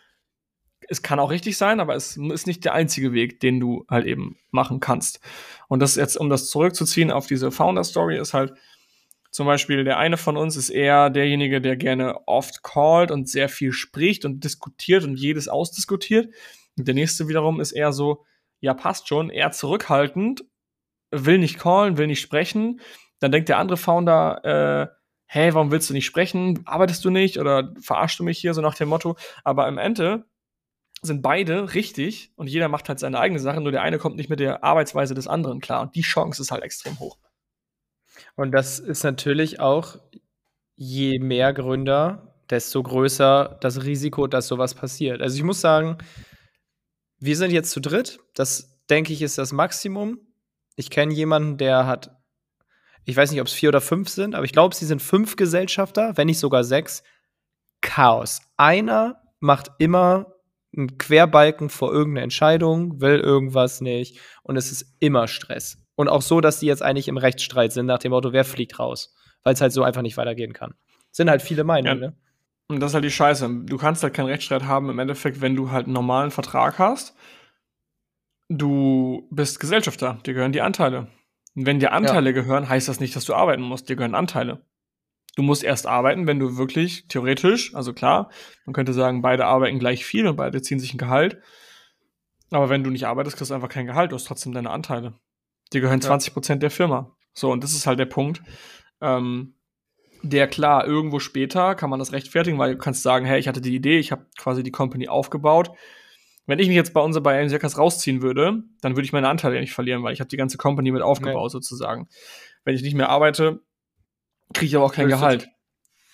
Speaker 1: es kann auch richtig sein, aber es ist nicht der einzige Weg, den du halt eben machen kannst. Und das jetzt, um das zurückzuziehen auf diese Founder-Story, ist halt, zum Beispiel der eine von uns ist eher derjenige, der gerne oft callt und sehr viel spricht und diskutiert und jedes ausdiskutiert. Und der nächste wiederum ist eher so, ja, passt schon, eher zurückhaltend, will nicht callen, will nicht sprechen. Dann denkt der andere Founder, äh, hey, warum willst du nicht sprechen? Arbeitest du nicht oder verarschst du mich hier so nach dem Motto? Aber am Ende sind beide richtig und jeder macht halt seine eigene Sache, nur der eine kommt nicht mit der Arbeitsweise des anderen klar und die Chance ist halt extrem hoch.
Speaker 3: Und das ist natürlich auch, je mehr Gründer, desto größer das Risiko, dass sowas passiert. Also ich muss sagen, wir sind jetzt zu dritt. Das, denke ich, ist das Maximum. Ich kenne jemanden, der hat, ich weiß nicht, ob es vier oder fünf sind, aber ich glaube, sie sind fünf Gesellschafter, wenn nicht sogar sechs. Chaos. Einer macht immer einen Querbalken vor irgendeiner Entscheidung, will irgendwas nicht und es ist immer Stress. Und auch so, dass die jetzt eigentlich im Rechtsstreit sind, nach dem Motto, wer fliegt raus? Weil es halt so einfach nicht weitergehen kann. Sind halt viele Meinungen, ja. ne?
Speaker 1: Und das ist halt die Scheiße. Du kannst halt keinen Rechtsstreit haben im Endeffekt, wenn du halt einen normalen Vertrag hast. Du bist Gesellschafter, dir gehören die Anteile. Und wenn dir Anteile ja. gehören, heißt das nicht, dass du arbeiten musst. Dir gehören Anteile. Du musst erst arbeiten, wenn du wirklich theoretisch, also klar, man könnte sagen, beide arbeiten gleich viel und beide ziehen sich ein Gehalt. Aber wenn du nicht arbeitest, kriegst du einfach kein Gehalt, du hast trotzdem deine Anteile. Die gehören ja. 20 Prozent der Firma. So, und das ist halt der Punkt. Ähm, der klar, irgendwo später kann man das rechtfertigen, weil du kannst sagen, hey, ich hatte die Idee, ich habe quasi die Company aufgebaut. Wenn ich mich jetzt bei uns bei Circus rausziehen würde, dann würde ich meine Anteile ja nicht verlieren, weil ich habe die ganze Company mit aufgebaut nee. sozusagen. Wenn ich nicht mehr arbeite, kriege ich aber auch kein Gehalt.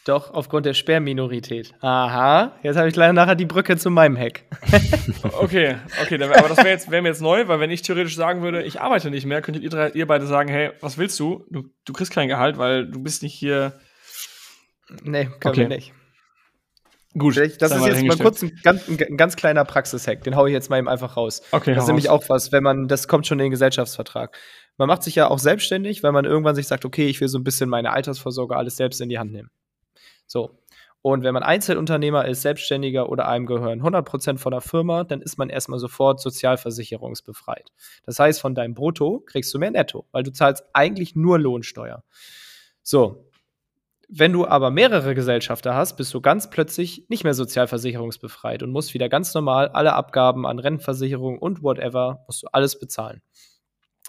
Speaker 3: Doch, aufgrund der Sperrminorität. Aha, jetzt habe ich leider nachher die Brücke zu meinem Hack.
Speaker 1: okay, okay, aber das wäre jetzt, wär mir jetzt neu, weil wenn ich theoretisch sagen würde, ich arbeite nicht mehr, könntet ihr, drei, ihr beide sagen, hey, was willst du? du? Du kriegst kein Gehalt, weil du bist nicht hier.
Speaker 3: Nee, können okay. wir nicht.
Speaker 1: Gut.
Speaker 3: Das ist jetzt mal kurz ein ganz, ein ganz kleiner Praxishack, den haue ich jetzt mal eben einfach raus.
Speaker 1: Okay,
Speaker 3: das ist nämlich auch was, wenn man, das kommt schon in den Gesellschaftsvertrag. Man macht sich ja auch selbstständig, weil man irgendwann sich sagt, okay, ich will so ein bisschen meine Altersvorsorge alles selbst in die Hand nehmen. So. Und wenn man Einzelunternehmer ist, Selbstständiger oder einem gehören 100% von der Firma, dann ist man erstmal sofort sozialversicherungsbefreit. Das heißt, von deinem Brutto kriegst du mehr Netto, weil du zahlst eigentlich nur Lohnsteuer. So. Wenn du aber mehrere Gesellschafter hast, bist du ganz plötzlich nicht mehr sozialversicherungsbefreit und musst wieder ganz normal alle Abgaben an Rentenversicherung und whatever, musst du alles bezahlen.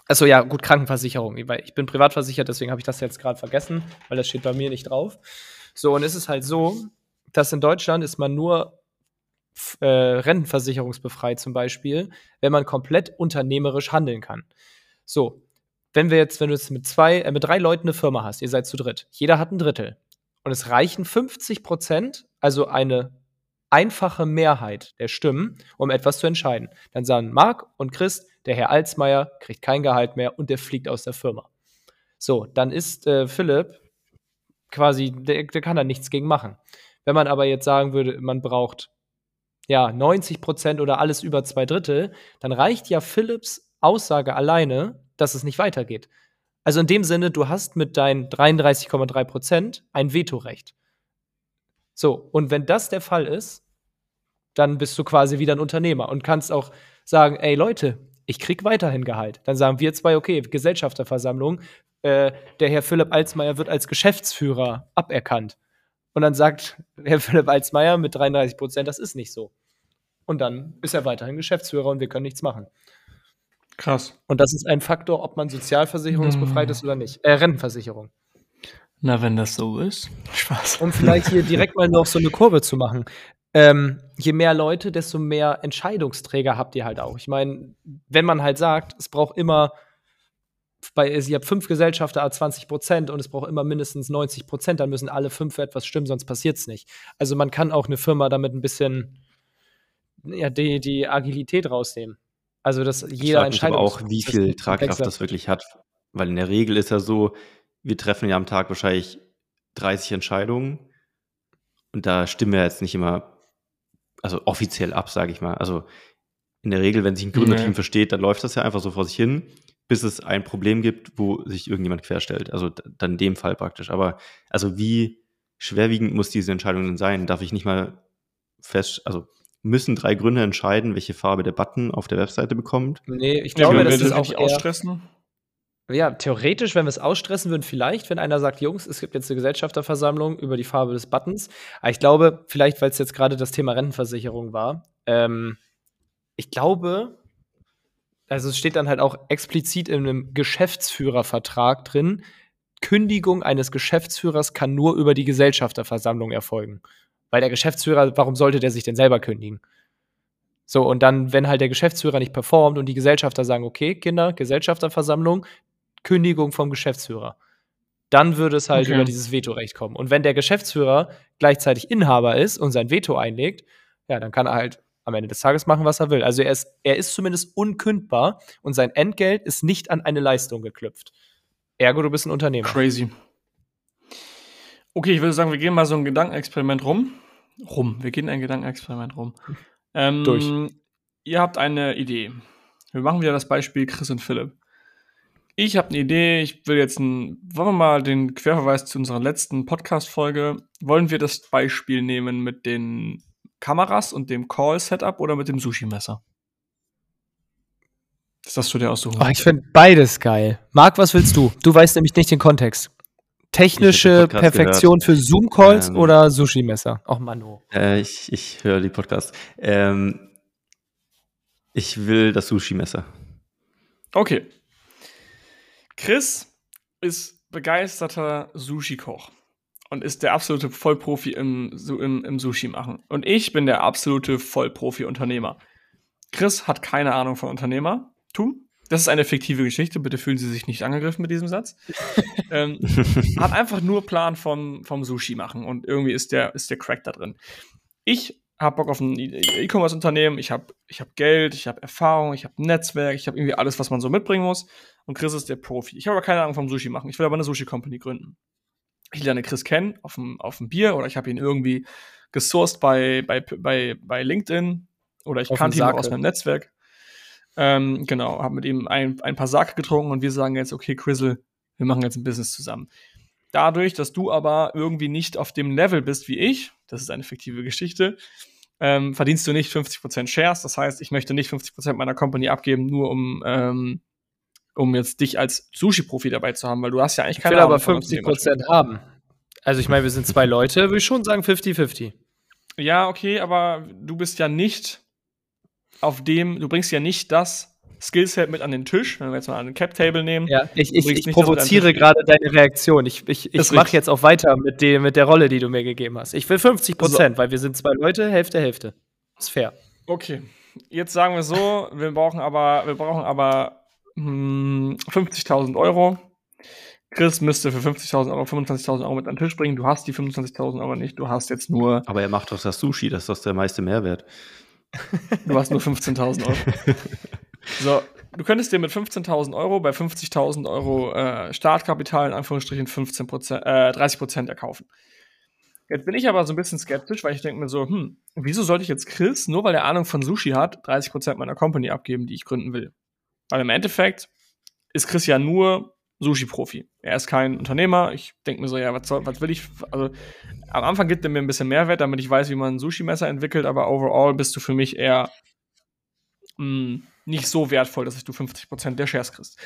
Speaker 3: Achso, ja, gut, Krankenversicherung. Ich bin privat versichert, deswegen habe ich das jetzt gerade vergessen, weil das steht bei mir nicht drauf. So, und es ist halt so, dass in Deutschland ist man nur äh, rentenversicherungsbefreit zum Beispiel, wenn man komplett unternehmerisch handeln kann. So, wenn wir jetzt, wenn du jetzt mit zwei, äh, mit drei Leuten eine Firma hast, ihr seid zu dritt, jeder hat ein Drittel. Und es reichen 50 Prozent, also eine einfache Mehrheit der Stimmen, um etwas zu entscheiden. Dann sagen Marc und Chris, der Herr Alsmeier kriegt kein Gehalt mehr und der fliegt aus der Firma. So, dann ist äh, Philipp quasi, der, der kann da nichts gegen machen. Wenn man aber jetzt sagen würde, man braucht ja 90 Prozent oder alles über zwei Drittel, dann reicht ja Philips Aussage alleine, dass es nicht weitergeht. Also in dem Sinne, du hast mit deinen 33,3 Prozent ein Vetorecht. So, und wenn das der Fall ist, dann bist du quasi wieder ein Unternehmer und kannst auch sagen, ey Leute, ich krieg weiterhin Gehalt. Dann sagen wir zwei, okay, Gesellschafterversammlung, äh, der Herr Philipp Alsmeier wird als Geschäftsführer aberkannt. Und dann sagt Herr Philipp Alsmeier mit 33 Prozent, das ist nicht so. Und dann ist er weiterhin Geschäftsführer und wir können nichts machen.
Speaker 1: Krass.
Speaker 3: Und das ist ein Faktor, ob man sozialversicherungsbefreit hm. ist oder nicht. Äh, Rentenversicherung.
Speaker 1: Na, wenn das so ist.
Speaker 3: Spaß. Um vielleicht hier direkt mal noch so eine Kurve zu machen. Ähm, je mehr Leute, desto mehr Entscheidungsträger habt ihr halt auch. Ich meine, wenn man halt sagt, es braucht immer, bei, ihr habt fünf Gesellschafter 20 Prozent und es braucht immer mindestens 90 Prozent, dann müssen alle fünf für etwas stimmen, sonst passiert es nicht. Also man kann auch eine Firma damit ein bisschen ja, die, die Agilität rausnehmen. Also, dass jeder
Speaker 2: Entscheidung. aber auch, wie viel Tragkraft das wirklich hat. Weil in der Regel ist ja so, wir treffen ja am Tag wahrscheinlich 30 Entscheidungen und da stimmen wir jetzt nicht immer, also offiziell ab, sage ich mal. Also in der Regel, wenn sich ein Gründerteam nee. versteht, dann läuft das ja einfach so vor sich hin, bis es ein Problem gibt, wo sich irgendjemand querstellt. Also dann in dem Fall praktisch. Aber also wie schwerwiegend muss diese Entscheidung denn sein? Darf ich nicht mal fest, also müssen drei Gründer entscheiden, welche Farbe der Button auf der Webseite bekommt?
Speaker 3: Nee, ich glaube, ja,
Speaker 1: das ist auch ausstressen.
Speaker 3: Ja, theoretisch, wenn wir es ausstressen würden, vielleicht, wenn einer sagt, Jungs, es gibt jetzt eine Gesellschafterversammlung über die Farbe des Buttons. Aber ich glaube, vielleicht, weil es jetzt gerade das Thema Rentenversicherung war, ähm, ich glaube, also es steht dann halt auch explizit in einem Geschäftsführervertrag drin, Kündigung eines Geschäftsführers kann nur über die Gesellschafterversammlung erfolgen. Weil der Geschäftsführer, warum sollte der sich denn selber kündigen? So, und dann, wenn halt der Geschäftsführer nicht performt und die Gesellschafter sagen, okay, Kinder, Gesellschafterversammlung, Kündigung vom Geschäftsführer, dann würde es halt okay. über dieses Vetorecht kommen. Und wenn der Geschäftsführer gleichzeitig Inhaber ist und sein Veto einlegt, ja, dann kann er halt am Ende des Tages machen, was er will. Also er ist, er ist zumindest unkündbar und sein Entgelt ist nicht an eine Leistung geknüpft. Ergo, du bist ein Unternehmer.
Speaker 1: Crazy. Okay, ich würde sagen, wir gehen mal so ein Gedankenexperiment rum. Rum. Wir gehen ein Gedankenexperiment rum. Ähm, Durch. Ihr habt eine Idee. Wir machen wieder das Beispiel Chris und Philipp. Ich habe eine Idee. Ich will jetzt ein, wollen wir mal den Querverweis zu unserer letzten Podcast-Folge. Wollen wir das Beispiel nehmen mit den Kameras und dem Call-Setup oder mit dem Sushi-Messer? Das hast du dir aussuchen.
Speaker 3: Oh, ich finde beides geil. Marc, was willst du? Du weißt nämlich nicht den Kontext technische Perfektion gehört. für Zoom-Calls ähm, oder Sushi-Messer? Auch Manu.
Speaker 2: Äh, ich ich höre die Podcasts. Ähm, ich will das Sushi-Messer.
Speaker 1: Okay. Chris ist begeisterter Sushi-Koch und ist der absolute Vollprofi im, im, im Sushi machen. Und ich bin der absolute Vollprofi-Unternehmer. Chris hat keine Ahnung von Unternehmertum. Das ist eine fiktive Geschichte, bitte fühlen Sie sich nicht angegriffen mit diesem Satz. ähm, hat einfach nur Plan vom, vom Sushi machen und irgendwie ist der, ist der Crack da drin. Ich habe Bock auf ein E-Commerce-Unternehmen, ich habe ich hab Geld, ich habe Erfahrung, ich habe Netzwerk, ich habe irgendwie alles, was man so mitbringen muss. Und Chris ist der Profi. Ich habe aber keine Ahnung vom Sushi machen. Ich will aber eine Sushi-Company gründen. Ich lerne Chris kennen auf dem, auf dem Bier oder ich habe ihn irgendwie gesourced bei, bei, bei, bei LinkedIn oder ich kannte ihn aus meinem Netzwerk. Ähm, genau, habe mit ihm ein, ein paar Sake getrunken und wir sagen jetzt, okay, Crizzle, wir machen jetzt ein Business zusammen. Dadurch, dass du aber irgendwie nicht auf dem Level bist wie ich, das ist eine fiktive Geschichte, ähm, verdienst du nicht 50% Shares. Das heißt, ich möchte nicht 50% meiner Company abgeben, nur um, ähm, um jetzt dich als Sushi-Profi dabei zu haben, weil du hast ja eigentlich keine
Speaker 3: Ich will aber 50% haben. Also ich meine, wir sind zwei Leute, würde ich schon sagen 50-50.
Speaker 1: Ja, okay, aber du bist ja nicht auf dem, du bringst ja nicht das Skillset mit an den Tisch, wenn wir jetzt mal einen Cap-Table nehmen.
Speaker 3: Ja, ich, ich, ich provoziere gerade deine Reaktion. Ich, ich, ich mache jetzt auch weiter mit, dem, mit der Rolle, die du mir gegeben hast. Ich will 50 Prozent, so. weil wir sind zwei Leute, Hälfte, Hälfte. Ist fair.
Speaker 1: Okay. Jetzt sagen wir so, wir brauchen aber, wir brauchen aber hm, 50.000 Euro. Chris müsste für 50.000 Euro 25.000 Euro mit an den Tisch bringen. Du hast die 25.000 Euro nicht. Du hast jetzt nur.
Speaker 2: Aber er macht doch das Sushi, das ist doch der meiste Mehrwert.
Speaker 1: Du hast nur 15.000 Euro. So, du könntest dir mit 15.000 Euro bei 50.000 Euro äh, Startkapital in Anführungsstrichen 15 äh, 30 Prozent erkaufen. Jetzt bin ich aber so ein bisschen skeptisch, weil ich denke mir so, hm, wieso sollte ich jetzt Chris, nur weil er Ahnung von Sushi hat, 30 Prozent meiner Company abgeben, die ich gründen will? Weil im Endeffekt ist Chris ja nur Sushi-Profi. Er ist kein Unternehmer. Ich denke mir so, ja, was, soll, was will ich? Also am Anfang gibt er mir ein bisschen Mehrwert, damit ich weiß, wie man ein Sushi-Messer entwickelt, aber overall bist du für mich eher mh, hm, nicht so wertvoll, dass du 50% der Shares kriegst.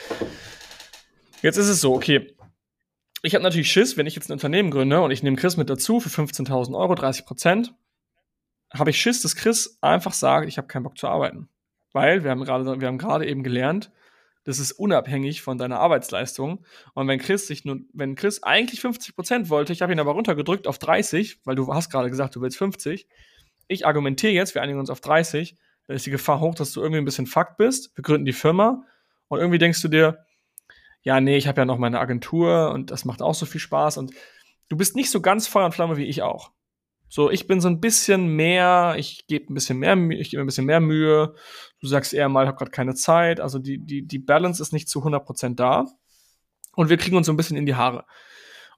Speaker 1: Jetzt ist es so, okay. Ich habe natürlich Schiss, wenn ich jetzt ein Unternehmen gründe und ich nehme Chris mit dazu für 15.000 Euro, 30% habe ich Schiss, dass Chris einfach sagt, ich habe keinen Bock zu arbeiten. Weil wir haben gerade eben gelernt, das ist unabhängig von deiner Arbeitsleistung. Und wenn Chris sich nun, wenn Chris eigentlich 50% wollte, ich habe ihn aber runtergedrückt auf 30, weil du hast gerade gesagt, du willst 50. Ich argumentiere jetzt, wir einigen uns auf 30, dann ist die Gefahr hoch, dass du irgendwie ein bisschen fucked bist. Wir gründen die Firma und irgendwie denkst du dir, ja, nee, ich habe ja noch meine Agentur und das macht auch so viel Spaß und du bist nicht so ganz Feuer und Flamme wie ich auch. So, ich bin so ein bisschen mehr, ich gebe ein bisschen mehr, ich gebe ein bisschen mehr Mühe. Du sagst eher mal, ich habe gerade keine Zeit. Also die, die, die Balance ist nicht zu 100% da. Und wir kriegen uns so ein bisschen in die Haare.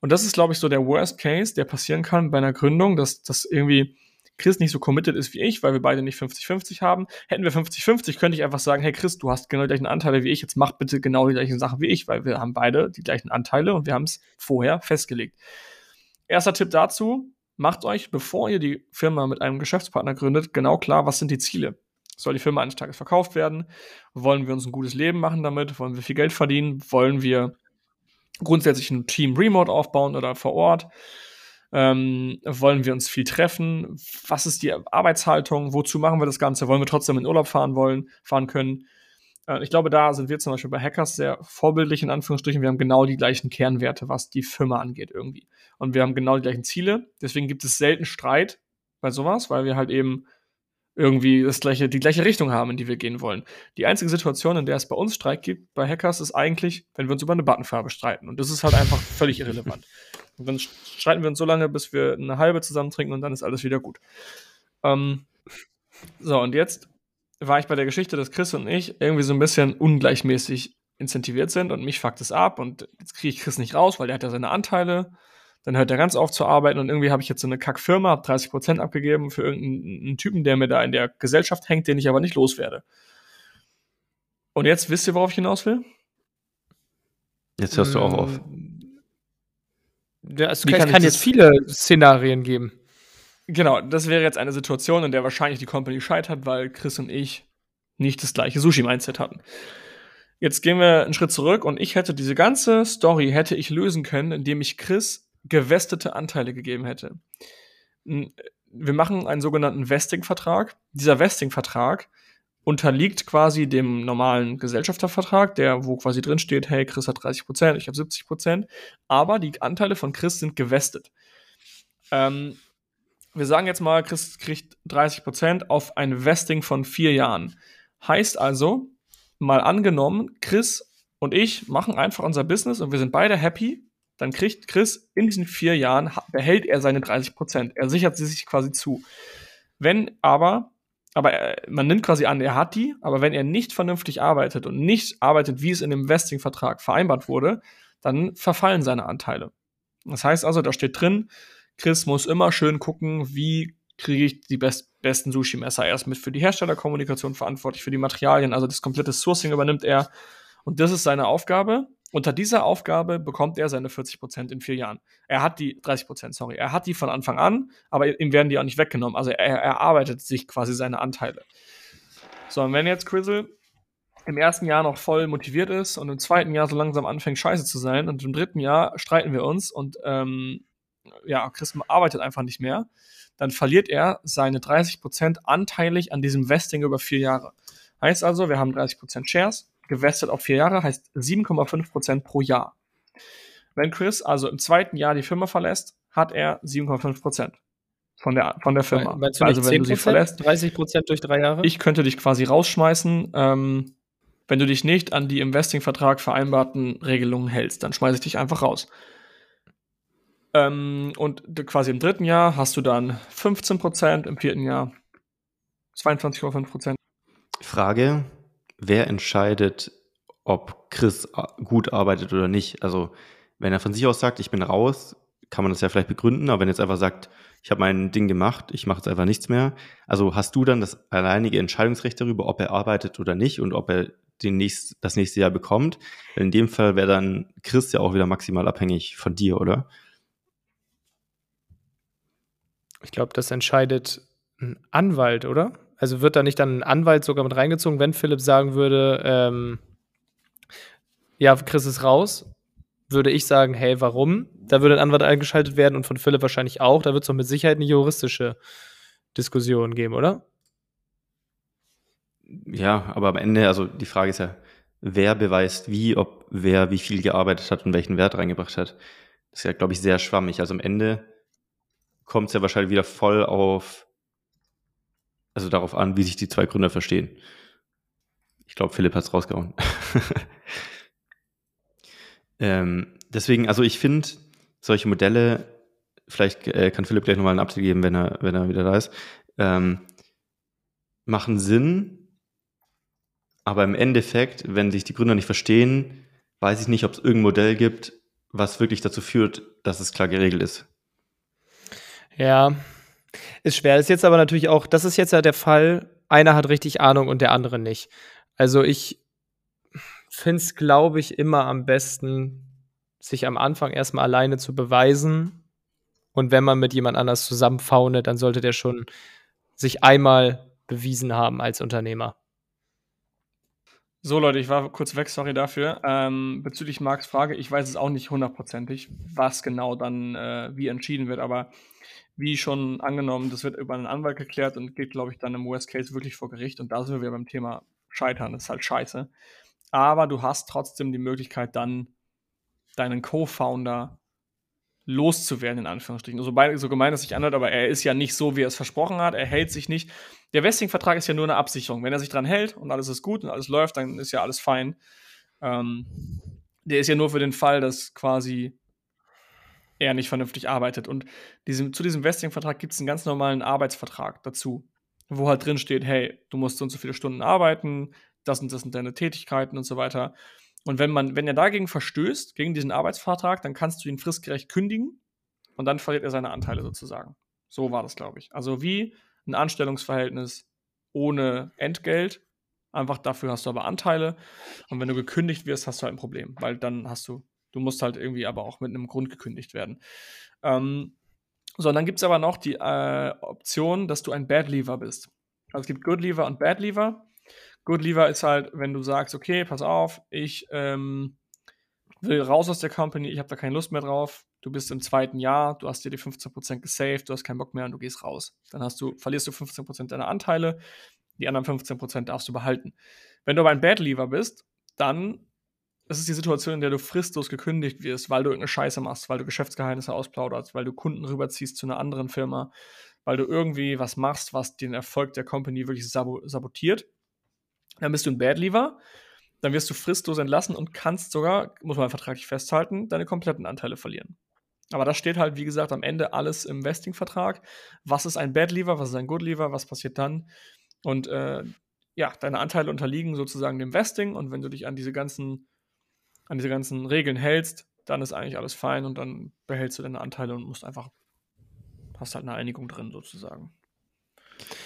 Speaker 1: Und das ist, glaube ich, so der Worst Case, der passieren kann bei einer Gründung, dass, dass irgendwie Chris nicht so committed ist wie ich, weil wir beide nicht 50-50 haben. Hätten wir 50-50, könnte ich einfach sagen, hey Chris, du hast genau die gleichen Anteile wie ich, jetzt mach bitte genau die gleichen Sachen wie ich, weil wir haben beide die gleichen Anteile und wir haben es vorher festgelegt. Erster Tipp dazu, macht euch, bevor ihr die Firma mit einem Geschäftspartner gründet, genau klar, was sind die Ziele. Soll die Firma eines Tages verkauft werden? Wollen wir uns ein gutes Leben machen damit? Wollen wir viel Geld verdienen? Wollen wir grundsätzlich ein Team remote aufbauen oder vor Ort? Ähm, wollen wir uns viel treffen? Was ist die Arbeitshaltung? Wozu machen wir das Ganze? Wollen wir trotzdem in Urlaub fahren wollen, fahren können? Äh, ich glaube, da sind wir zum Beispiel bei Hackers sehr vorbildlich, in Anführungsstrichen. Wir haben genau die gleichen Kernwerte, was die Firma angeht irgendwie. Und wir haben genau die gleichen Ziele. Deswegen gibt es selten Streit bei sowas, weil wir halt eben irgendwie das gleiche, die gleiche Richtung haben, in die wir gehen wollen. Die einzige Situation, in der es bei uns Streit gibt, bei Hackers, ist eigentlich, wenn wir uns über eine Buttonfarbe streiten. Und das ist halt einfach völlig irrelevant. Und dann streiten wir uns so lange, bis wir eine halbe zusammen trinken und dann ist alles wieder gut. Ähm, so, und jetzt war ich bei der Geschichte, dass Chris und ich irgendwie so ein bisschen ungleichmäßig incentiviert sind und mich fuckt es ab und jetzt kriege ich Chris nicht raus, weil der hat ja seine Anteile. Dann hört er ganz auf zu arbeiten und irgendwie habe ich jetzt so eine Kackfirma, habe 30% abgegeben für irgendeinen Typen, der mir da in der Gesellschaft hängt, den ich aber nicht loswerde. Und jetzt wisst ihr, worauf ich hinaus will?
Speaker 2: Jetzt hörst du auch auf.
Speaker 3: Ja, es kann, kann jetzt viele Szenarien geben.
Speaker 1: Genau, das wäre jetzt eine Situation, in der wahrscheinlich die Company scheitert, weil Chris und ich nicht das gleiche Sushi-Mindset hatten. Jetzt gehen wir einen Schritt zurück und ich hätte diese ganze Story hätte ich lösen können, indem ich Chris gewestete Anteile gegeben hätte. Wir machen einen sogenannten Vesting-Vertrag. Dieser Vesting-Vertrag unterliegt quasi dem normalen Gesellschaftervertrag, der, wo quasi drin steht, hey, Chris hat 30 Prozent, ich habe 70 Prozent, aber die Anteile von Chris sind gewestet. Ähm, wir sagen jetzt mal, Chris kriegt 30% auf ein Vesting von vier Jahren. Heißt also, mal angenommen, Chris und ich machen einfach unser Business und wir sind beide happy, dann kriegt Chris in diesen vier Jahren, behält er seine 30%. Er sichert sie sich quasi zu. Wenn aber, aber er, man nimmt quasi an, er hat die, aber wenn er nicht vernünftig arbeitet und nicht arbeitet, wie es in dem Vesting-Vertrag vereinbart wurde, dann verfallen seine Anteile. Das heißt also, da steht drin, Chris muss immer schön gucken, wie kriege ich die best besten Sushi-Messer. Er ist mit für die Herstellerkommunikation verantwortlich, für die Materialien, also das komplette Sourcing übernimmt er. Und das ist seine Aufgabe. Unter dieser Aufgabe bekommt er seine 40% in vier Jahren. Er hat die 30%, sorry. Er hat die von Anfang an, aber ihm werden die auch nicht weggenommen. Also er erarbeitet sich quasi seine Anteile. So, und wenn jetzt Crizzle im ersten Jahr noch voll motiviert ist und im zweiten Jahr so langsam anfängt, scheiße zu sein und im dritten Jahr streiten wir uns und ähm, ja, Chris arbeitet einfach nicht mehr, dann verliert er seine 30% anteilig an diesem Vesting über vier Jahre. Heißt also, wir haben 30% Shares, gewestet auf vier Jahre, heißt 7,5% pro Jahr. Wenn Chris also im zweiten Jahr die Firma verlässt, hat er 7,5% von der, von der Firma.
Speaker 3: Meinst du also, wenn du sie verlässt, 30% durch drei Jahre?
Speaker 1: Ich könnte dich quasi rausschmeißen, ähm, wenn du dich nicht an die Investing-Vertrag vereinbarten Regelungen hältst, dann schmeiße ich dich einfach raus. Ähm, und quasi im dritten Jahr hast du dann 15 Prozent, im vierten Jahr 22,5 Prozent.
Speaker 2: Frage: wer entscheidet, ob Chris gut arbeitet oder nicht? Also, wenn er von sich aus sagt, ich bin raus, kann man das ja vielleicht begründen, aber wenn er jetzt einfach sagt, ich habe mein Ding gemacht, ich mache jetzt einfach nichts mehr, also hast du dann das alleinige Entscheidungsrecht darüber, ob er arbeitet oder nicht und ob er den nächst, das nächste Jahr bekommt. In dem Fall wäre dann Chris ja auch wieder maximal abhängig von dir, oder?
Speaker 3: Ich glaube, das entscheidet ein Anwalt, oder? Also wird da nicht dann ein Anwalt sogar mit reingezogen, wenn Philipp sagen würde, ähm, ja, Chris ist raus, würde ich sagen, hey, warum? Da würde ein Anwalt eingeschaltet werden und von Philipp wahrscheinlich auch. Da wird es doch mit Sicherheit eine juristische Diskussion geben, oder?
Speaker 2: Ja, aber am Ende, also die Frage ist ja, wer beweist wie, ob wer wie viel gearbeitet hat und welchen Wert reingebracht hat. Das ist ja, glaube ich, sehr schwammig. Also am Ende kommt es ja wahrscheinlich wieder voll auf, also darauf an, wie sich die zwei Gründer verstehen. Ich glaube, Philipp hat es rausgehauen. ähm, deswegen, also ich finde solche Modelle, vielleicht äh, kann Philipp gleich nochmal ein Update geben, wenn er, wenn er wieder da ist, ähm, machen Sinn, aber im Endeffekt, wenn sich die Gründer nicht verstehen, weiß ich nicht, ob es irgendein Modell gibt, was wirklich dazu führt, dass es klar geregelt ist.
Speaker 3: Ja, ist schwer. Ist jetzt aber natürlich auch, das ist jetzt ja der Fall, einer hat richtig Ahnung und der andere nicht. Also ich finde es, glaube ich, immer am besten, sich am Anfang erstmal alleine zu beweisen. Und wenn man mit jemand anders zusammenfaune, dann sollte der schon sich einmal bewiesen haben als Unternehmer.
Speaker 1: So, Leute, ich war kurz weg, sorry dafür. Ähm, bezüglich Marks Frage, ich weiß es auch nicht hundertprozentig, was genau dann äh, wie entschieden wird, aber wie schon angenommen, das wird über einen Anwalt geklärt und geht, glaube ich, dann im Worst Case wirklich vor Gericht und da sind wir beim Thema Scheitern, das ist halt scheiße. Aber du hast trotzdem die Möglichkeit, dann deinen Co-Founder loszuwerden, in Anführungsstrichen. So, so gemein es sich anhört, aber er ist ja nicht so, wie er es versprochen hat. Er hält sich nicht. Der Vesting-Vertrag ist ja nur eine Absicherung. Wenn er sich dran hält und alles ist gut und alles läuft, dann ist ja alles fein. Ähm, der ist ja nur für den Fall, dass quasi er nicht vernünftig arbeitet. Und diesem, zu diesem Vesting-Vertrag gibt es einen ganz normalen Arbeitsvertrag dazu, wo halt drin steht, hey, du musst so und so viele Stunden arbeiten, das und das sind deine Tätigkeiten und so weiter. Und wenn man, wenn er dagegen verstößt, gegen diesen Arbeitsvertrag, dann kannst du ihn fristgerecht kündigen und dann verliert er seine Anteile sozusagen. So war das, glaube ich. Also wie ein Anstellungsverhältnis ohne Entgelt. Einfach dafür hast du aber Anteile. Und wenn du gekündigt wirst, hast du halt ein Problem, weil dann hast du, du musst halt irgendwie aber auch mit einem Grund gekündigt werden. Ähm, so, und dann gibt es aber noch die äh, Option, dass du ein Bad Leaver bist. Also es gibt Good Leaver und Bad Leaver. Good Lever ist halt, wenn du sagst, okay, pass auf, ich ähm, will raus aus der Company, ich habe da keine Lust mehr drauf. Du bist im zweiten Jahr, du hast dir die 15% gesaved, du hast keinen Bock mehr und du gehst raus. Dann hast du, verlierst du 15% deiner Anteile, die anderen 15% darfst du behalten. Wenn du aber ein Bad Lever bist, dann ist es die Situation, in der du fristlos gekündigt wirst, weil du irgendeine Scheiße machst, weil du Geschäftsgeheimnisse ausplauderst, weil du Kunden rüberziehst zu einer anderen Firma, weil du irgendwie was machst, was den Erfolg der Company wirklich sabotiert dann bist du ein Bad Leaver, dann wirst du fristlos entlassen und kannst sogar, muss man vertraglich festhalten, deine kompletten Anteile verlieren. Aber das steht halt, wie gesagt, am Ende alles im Vesting-Vertrag. Was ist ein Bad Leaver, was ist ein Good Leaver, was passiert dann? Und äh, ja, deine Anteile unterliegen sozusagen dem Vesting und wenn du dich an diese ganzen, an diese ganzen Regeln hältst, dann ist eigentlich alles fein und dann behältst du deine Anteile und musst einfach, hast halt eine Einigung drin sozusagen.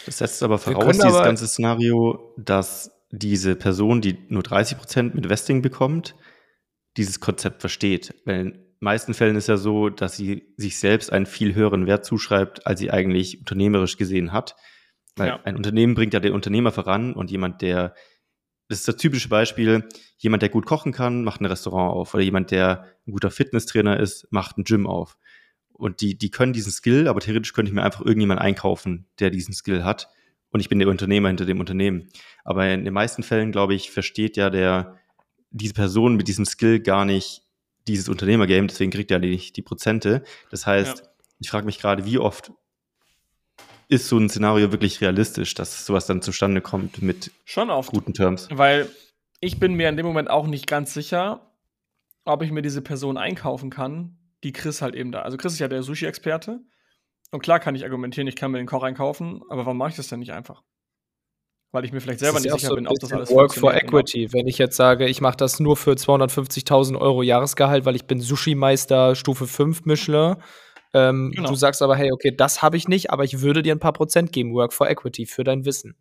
Speaker 2: Das setzt aber voraus, dieses aber ganze Szenario, dass diese Person, die nur 30 Prozent mit Vesting bekommt, dieses Konzept versteht. Weil in den meisten Fällen ist ja so, dass sie sich selbst einen viel höheren Wert zuschreibt, als sie eigentlich unternehmerisch gesehen hat. Weil ja. ein Unternehmen bringt ja den Unternehmer voran und jemand, der, das ist das typische Beispiel, jemand, der gut kochen kann, macht ein Restaurant auf. Oder jemand, der ein guter Fitnesstrainer ist, macht ein Gym auf. Und die, die können diesen Skill, aber theoretisch könnte ich mir einfach irgendjemand einkaufen, der diesen Skill hat und ich bin der Unternehmer hinter dem Unternehmen. Aber in den meisten Fällen, glaube ich, versteht ja der, diese Person mit diesem Skill gar nicht dieses Unternehmergame, deswegen kriegt er nicht die Prozente. Das heißt, ja. ich frage mich gerade, wie oft ist so ein Szenario wirklich realistisch, dass sowas dann zustande kommt mit
Speaker 1: Schon oft.
Speaker 2: guten Terms?
Speaker 1: Weil ich bin mir in dem Moment auch nicht ganz sicher, ob ich mir diese Person einkaufen kann, die Chris halt eben da. Also Chris ist ja der Sushi-Experte. Und klar kann ich argumentieren, ich kann mir den Koch einkaufen, aber warum mache ich das denn nicht einfach? weil ich mir vielleicht selber nicht sicher
Speaker 3: so
Speaker 1: bin, ob das alles
Speaker 3: Work for Equity. Genau. Wenn ich jetzt sage, ich mache das nur für 250.000 Euro Jahresgehalt, weil ich bin Sushi-Meister Stufe 5 Michelin. Ähm, genau. Du sagst aber, hey, okay, das habe ich nicht, aber ich würde dir ein paar Prozent geben, Work for Equity, für dein Wissen.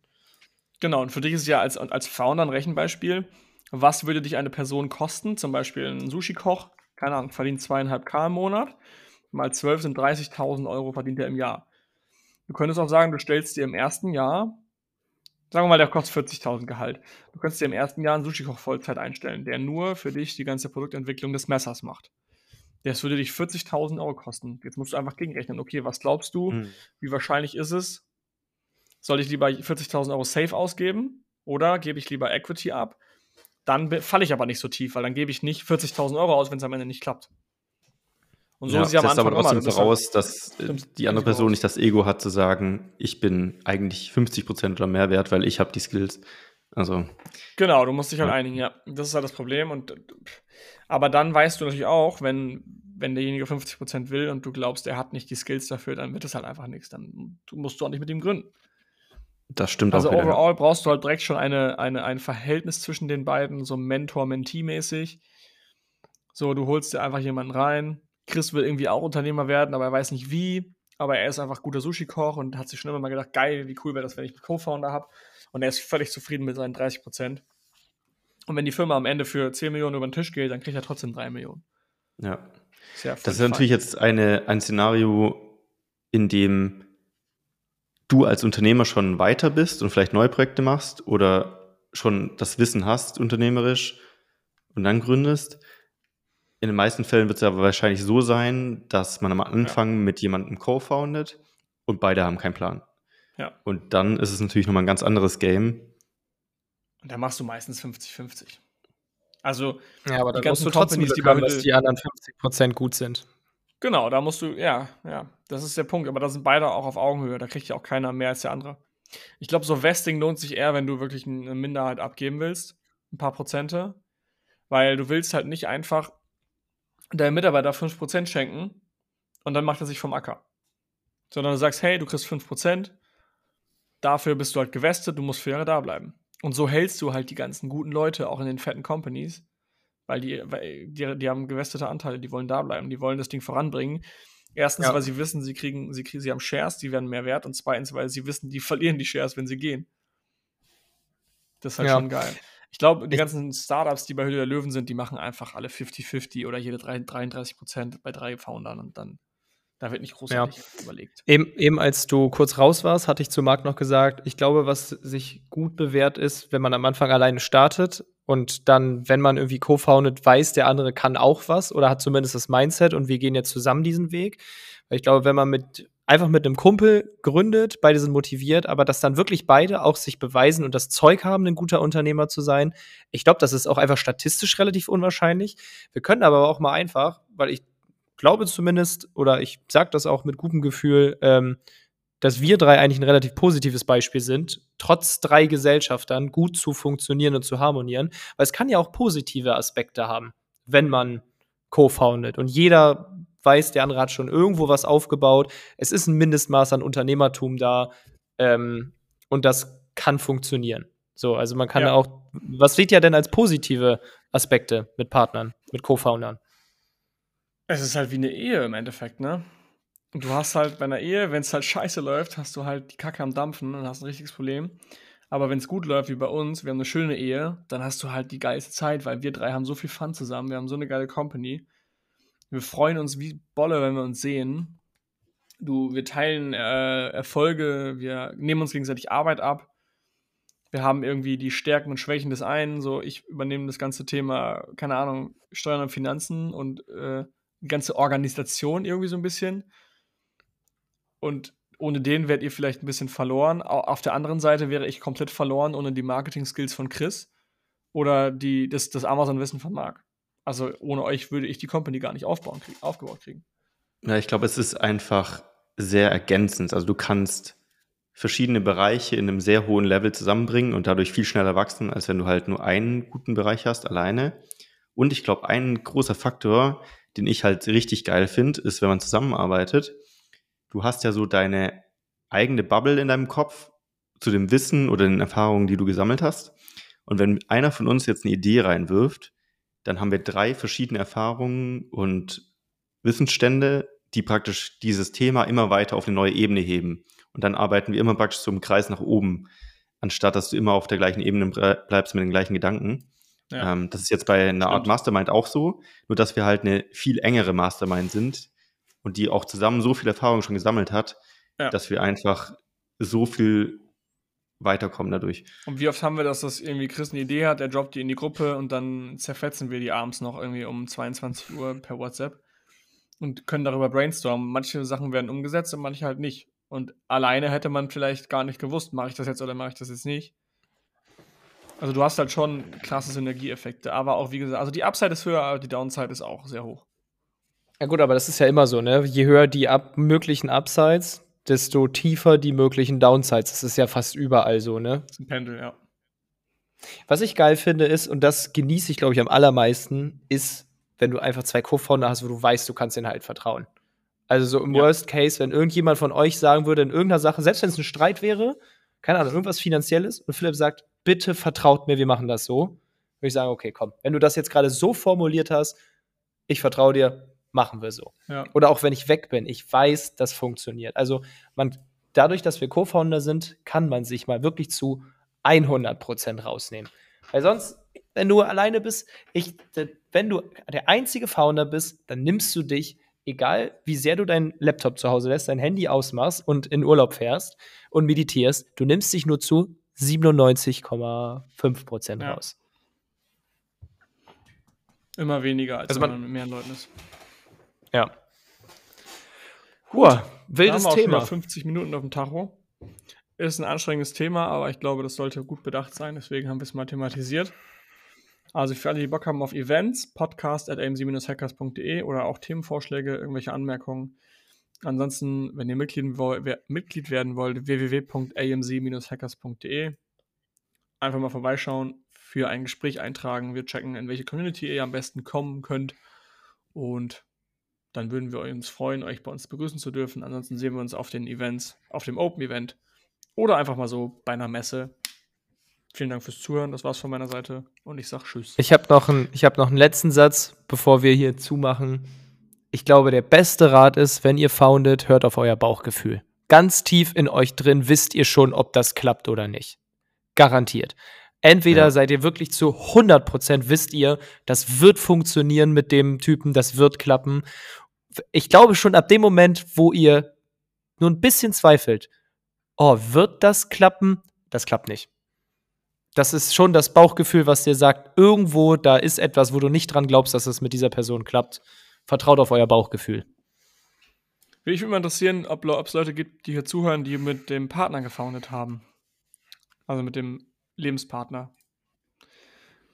Speaker 1: Genau, und für dich ist es ja als, als Founder ein Rechenbeispiel. Was würde dich eine Person kosten? Zum Beispiel ein Sushi-Koch, keine Ahnung, verdient zweieinhalb K im Monat. Mal 12 sind 30.000 Euro verdient er im Jahr. Du könntest auch sagen, du stellst dir im ersten Jahr Sagen wir mal, der kostet 40.000 Gehalt. Du könntest dir im ersten Jahr einen Sushi-Koch Vollzeit einstellen, der nur für dich die ganze Produktentwicklung des Messers macht. Das würde dich 40.000 Euro kosten. Jetzt musst du einfach gegenrechnen. Okay, was glaubst du? Hm. Wie wahrscheinlich ist es? Soll ich lieber 40.000 Euro safe ausgeben oder gebe ich lieber Equity ab? Dann falle ich aber nicht so tief, weil dann gebe ich nicht 40.000 Euro aus, wenn es am Ende nicht klappt.
Speaker 2: Und so ja, ist ja am Anfang aber trotzdem immer, voraus, dass stimmt, die andere Person nicht das Ego hat zu sagen, ich bin eigentlich 50% oder mehr wert, weil ich habe die Skills. Also
Speaker 1: genau, du musst dich halt ja. einigen, ja. Das ist halt das Problem. Und aber dann weißt du natürlich auch, wenn wenn derjenige 50% will und du glaubst, er hat nicht die Skills dafür, dann wird es halt einfach nichts. Dann musst du auch nicht mit ihm gründen.
Speaker 2: Das stimmt
Speaker 1: also auch. Also overall brauchst du halt direkt schon eine, eine, ein Verhältnis zwischen den beiden, so Mentor-Mentee-mäßig. So, du holst dir einfach jemanden rein, Chris will irgendwie auch Unternehmer werden, aber er weiß nicht wie. Aber er ist einfach guter Sushi-Koch und hat sich schon immer mal gedacht, geil, wie cool wäre das, wenn ich einen Co-Founder habe. Und er ist völlig zufrieden mit seinen 30 Prozent. Und wenn die Firma am Ende für 10 Millionen über den Tisch geht, dann kriegt er trotzdem 3 Millionen.
Speaker 2: Ja. ja das ist natürlich jetzt eine, ein Szenario, in dem du als Unternehmer schon weiter bist und vielleicht neue Projekte machst oder schon das Wissen hast, unternehmerisch, und dann gründest. In den meisten Fällen wird es aber wahrscheinlich so sein, dass man am Anfang ja. mit jemandem co-foundet und beide haben keinen Plan.
Speaker 1: Ja.
Speaker 2: Und dann ist es natürlich nochmal ein ganz anderes Game.
Speaker 1: Und da machst du meistens 50-50. Also,
Speaker 3: ja, aber da musst du trotzdem Companies, die haben, dass die anderen 50% gut sind.
Speaker 1: Genau, da musst du, ja, ja, das ist der Punkt. Aber da sind beide auch auf Augenhöhe. Da kriegt ja auch keiner mehr als der andere. Ich glaube, so Vesting lohnt sich eher, wenn du wirklich eine Minderheit abgeben willst. Ein paar Prozente. Weil du willst halt nicht einfach deinem Mitarbeiter 5% schenken und dann macht er sich vom Acker. Sondern du sagst, hey, du kriegst 5%, dafür bist du halt gewestet, du musst vier Jahre da bleiben. Und so hältst du halt die ganzen guten Leute auch in den fetten Companies, weil die, weil die, die haben gewestete Anteile, die wollen da bleiben, die wollen das Ding voranbringen. Erstens, ja. weil sie wissen, sie kriegen, sie kriegen, sie haben Shares, die werden mehr wert. Und zweitens, weil sie wissen, die verlieren die Shares, wenn sie gehen. Das ist halt ja. schon geil. Ich glaube, die ganzen Startups, die bei Höhle der Löwen sind, die machen einfach alle 50-50 oder jede 33 Prozent bei drei Foundern und dann, da wird nicht großartig ja. überlegt.
Speaker 3: Eben, eben als du kurz raus warst, hatte ich zu Marc noch gesagt, ich glaube, was sich gut bewährt ist, wenn man am Anfang alleine startet und dann, wenn man irgendwie co-founded, weiß, der andere kann auch was oder hat zumindest das Mindset und wir gehen jetzt zusammen diesen Weg. Weil ich glaube, wenn man mit einfach mit einem Kumpel gründet, beide sind motiviert, aber dass dann wirklich beide auch sich beweisen und das Zeug haben, ein guter Unternehmer zu sein. Ich glaube, das ist auch einfach statistisch relativ unwahrscheinlich. Wir können aber auch mal einfach, weil ich glaube zumindest, oder ich sage das auch mit gutem Gefühl, ähm, dass wir drei eigentlich ein relativ positives Beispiel sind, trotz drei Gesellschaftern gut zu funktionieren und zu harmonieren, weil es kann ja auch positive Aspekte haben, wenn man co-foundet und jeder weiß, der andere hat schon irgendwo was aufgebaut. Es ist ein Mindestmaß an Unternehmertum da ähm, und das kann funktionieren. So, also man kann ja. auch, was seht ihr denn als positive Aspekte mit Partnern, mit Co-Foundern?
Speaker 1: Es ist halt wie eine Ehe im Endeffekt, ne? Und du hast halt bei einer Ehe, wenn es halt scheiße läuft, hast du halt die Kacke am Dampfen und hast ein richtiges Problem. Aber wenn es gut läuft, wie bei uns, wir haben eine schöne Ehe, dann hast du halt die geilste Zeit, weil wir drei haben so viel Fun zusammen, wir haben so eine geile Company. Wir freuen uns wie Bolle, wenn wir uns sehen. Du, wir teilen äh, Erfolge, wir nehmen uns gegenseitig Arbeit ab. Wir haben irgendwie die Stärken und Schwächen des einen. So, ich übernehme das ganze Thema, keine Ahnung, Steuern und Finanzen und äh, die ganze Organisation irgendwie so ein bisschen. Und ohne den werdet ihr vielleicht ein bisschen verloren. Auf der anderen Seite wäre ich komplett verloren ohne die Marketing-Skills von Chris oder die, das, das Amazon-Wissen von Marc. Also ohne euch würde ich die Company gar nicht aufbauen, krieg, aufgebaut kriegen.
Speaker 2: Ja, ich glaube, es ist einfach sehr ergänzend. Also du kannst verschiedene Bereiche in einem sehr hohen Level zusammenbringen und dadurch viel schneller wachsen, als wenn du halt nur einen guten Bereich hast, alleine. Und ich glaube, ein großer Faktor, den ich halt richtig geil finde, ist, wenn man zusammenarbeitet, du hast ja so deine eigene Bubble in deinem Kopf, zu dem Wissen oder den Erfahrungen, die du gesammelt hast. Und wenn einer von uns jetzt eine Idee reinwirft, dann haben wir drei verschiedene Erfahrungen und Wissensstände, die praktisch dieses Thema immer weiter auf eine neue Ebene heben. Und dann arbeiten wir immer praktisch so im Kreis nach oben, anstatt dass du immer auf der gleichen Ebene bleibst mit den gleichen Gedanken. Ja. Ähm, das ist jetzt bei einer Stimmt. Art Mastermind auch so, nur dass wir halt eine viel engere Mastermind sind und die auch zusammen so viel Erfahrung schon gesammelt hat, ja. dass wir einfach so viel weiterkommen dadurch.
Speaker 1: Und wie oft haben wir das, dass irgendwie Chris eine Idee hat, er droppt die in die Gruppe und dann zerfetzen wir die abends noch irgendwie um 22 Uhr per WhatsApp und können darüber brainstormen. Manche Sachen werden umgesetzt und manche halt nicht. Und alleine hätte man vielleicht gar nicht gewusst, mache ich das jetzt oder mache ich das jetzt nicht. Also du hast halt schon klasse Synergieeffekte, aber auch wie gesagt, also die Upside ist höher, aber die Downside ist auch sehr hoch.
Speaker 3: Ja gut, aber das ist ja immer so, ne? Je höher die up möglichen Upsides, desto tiefer die möglichen Downsides. Das ist ja fast überall so, ne? Das ist ein Pendel, ja. Was ich geil finde ist, und das genieße ich, glaube ich, am allermeisten, ist, wenn du einfach zwei Co-Founder hast, wo du weißt, du kannst denen halt vertrauen. Also so im ja. Worst Case, wenn irgendjemand von euch sagen würde, in irgendeiner Sache, selbst wenn es ein Streit wäre, keine Ahnung, irgendwas Finanzielles, und Philipp sagt, bitte vertraut mir, wir machen das so, würde ich sagen, okay, komm, wenn du das jetzt gerade so formuliert hast, ich vertraue dir, machen wir so. Ja. Oder auch wenn ich weg bin, ich weiß, das funktioniert. Also man, dadurch, dass wir Co-Founder sind, kann man sich mal wirklich zu 100% rausnehmen. Weil sonst, wenn du alleine bist, ich, wenn du der einzige Founder bist, dann nimmst du dich, egal wie sehr du deinen Laptop zu Hause lässt, dein Handy ausmachst und in Urlaub fährst und meditierst, du nimmst dich nur zu 97,5% ja. raus.
Speaker 1: Immer weniger, als also man, man mit mehreren Leuten ist.
Speaker 3: Ja.
Speaker 1: Gut, wildes haben wir Thema. 50 Minuten auf dem Tacho. Ist ein anstrengendes Thema, aber ich glaube, das sollte gut bedacht sein. Deswegen haben wir es mal thematisiert. Also für alle, die Bock haben auf Events, podcast at amc-hackers.de oder auch Themenvorschläge, irgendwelche Anmerkungen. Ansonsten, wenn ihr Mitglied, Mitglied werden wollt, www.amc-hackers.de. Einfach mal vorbeischauen, für ein Gespräch eintragen. Wir checken, in welche Community ihr am besten kommen könnt. Und dann würden wir uns freuen, euch bei uns begrüßen zu dürfen. Ansonsten sehen wir uns auf den Events, auf dem Open Event oder einfach mal so bei einer Messe. Vielen Dank fürs Zuhören. Das war's von meiner Seite und ich sag Tschüss.
Speaker 3: Ich habe noch, ein, hab noch einen letzten Satz, bevor wir hier zumachen. Ich glaube, der beste Rat ist, wenn ihr foundet, hört auf euer Bauchgefühl. Ganz tief in euch drin wisst ihr schon, ob das klappt oder nicht. Garantiert. Entweder ja. seid ihr wirklich zu 100% wisst ihr, das wird funktionieren mit dem Typen, das wird klappen ich glaube schon ab dem Moment, wo ihr nur ein bisschen zweifelt, oh, wird das klappen? Das klappt nicht. Das ist schon das Bauchgefühl, was dir sagt, irgendwo, da ist etwas, wo du nicht dran glaubst, dass es mit dieser Person klappt. Vertraut auf euer Bauchgefühl.
Speaker 1: Mich würde mal interessieren, ob es Leute gibt, die hier zuhören, die mit dem Partner gefoundet haben. Also mit dem Lebenspartner.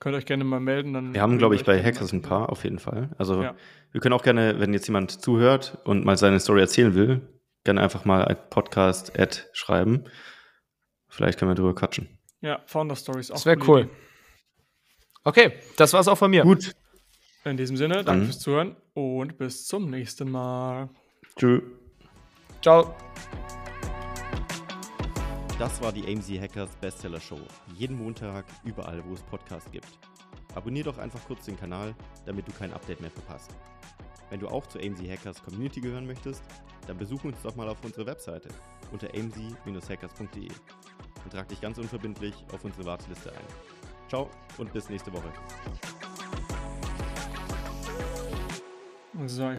Speaker 1: Könnt ihr euch gerne mal melden. Dann
Speaker 2: wir haben, glaube ich, bei Hackers ein paar auf jeden Fall. Also ja. wir können auch gerne, wenn jetzt jemand zuhört und mal seine Story erzählen will, gerne einfach mal ein Podcast-Ad schreiben. Vielleicht können wir drüber quatschen.
Speaker 1: Ja, Founder Stories
Speaker 3: auch. Das wäre cool. Okay, das war's auch von mir.
Speaker 1: Gut. In diesem Sinne, danke fürs Zuhören und bis zum nächsten Mal.
Speaker 2: Tschüss.
Speaker 3: Ciao.
Speaker 2: Das war die AMZ Hackers Bestseller Show. Jeden Montag, überall, wo es Podcasts gibt. Abonnier doch einfach kurz den Kanal, damit du kein Update mehr verpasst. Wenn du auch zur AMZ Hackers Community gehören möchtest, dann besuch uns doch mal auf unsere Webseite unter amz-hackers.de und trag dich ganz unverbindlich auf unsere Warteliste ein. Ciao und bis nächste Woche. So.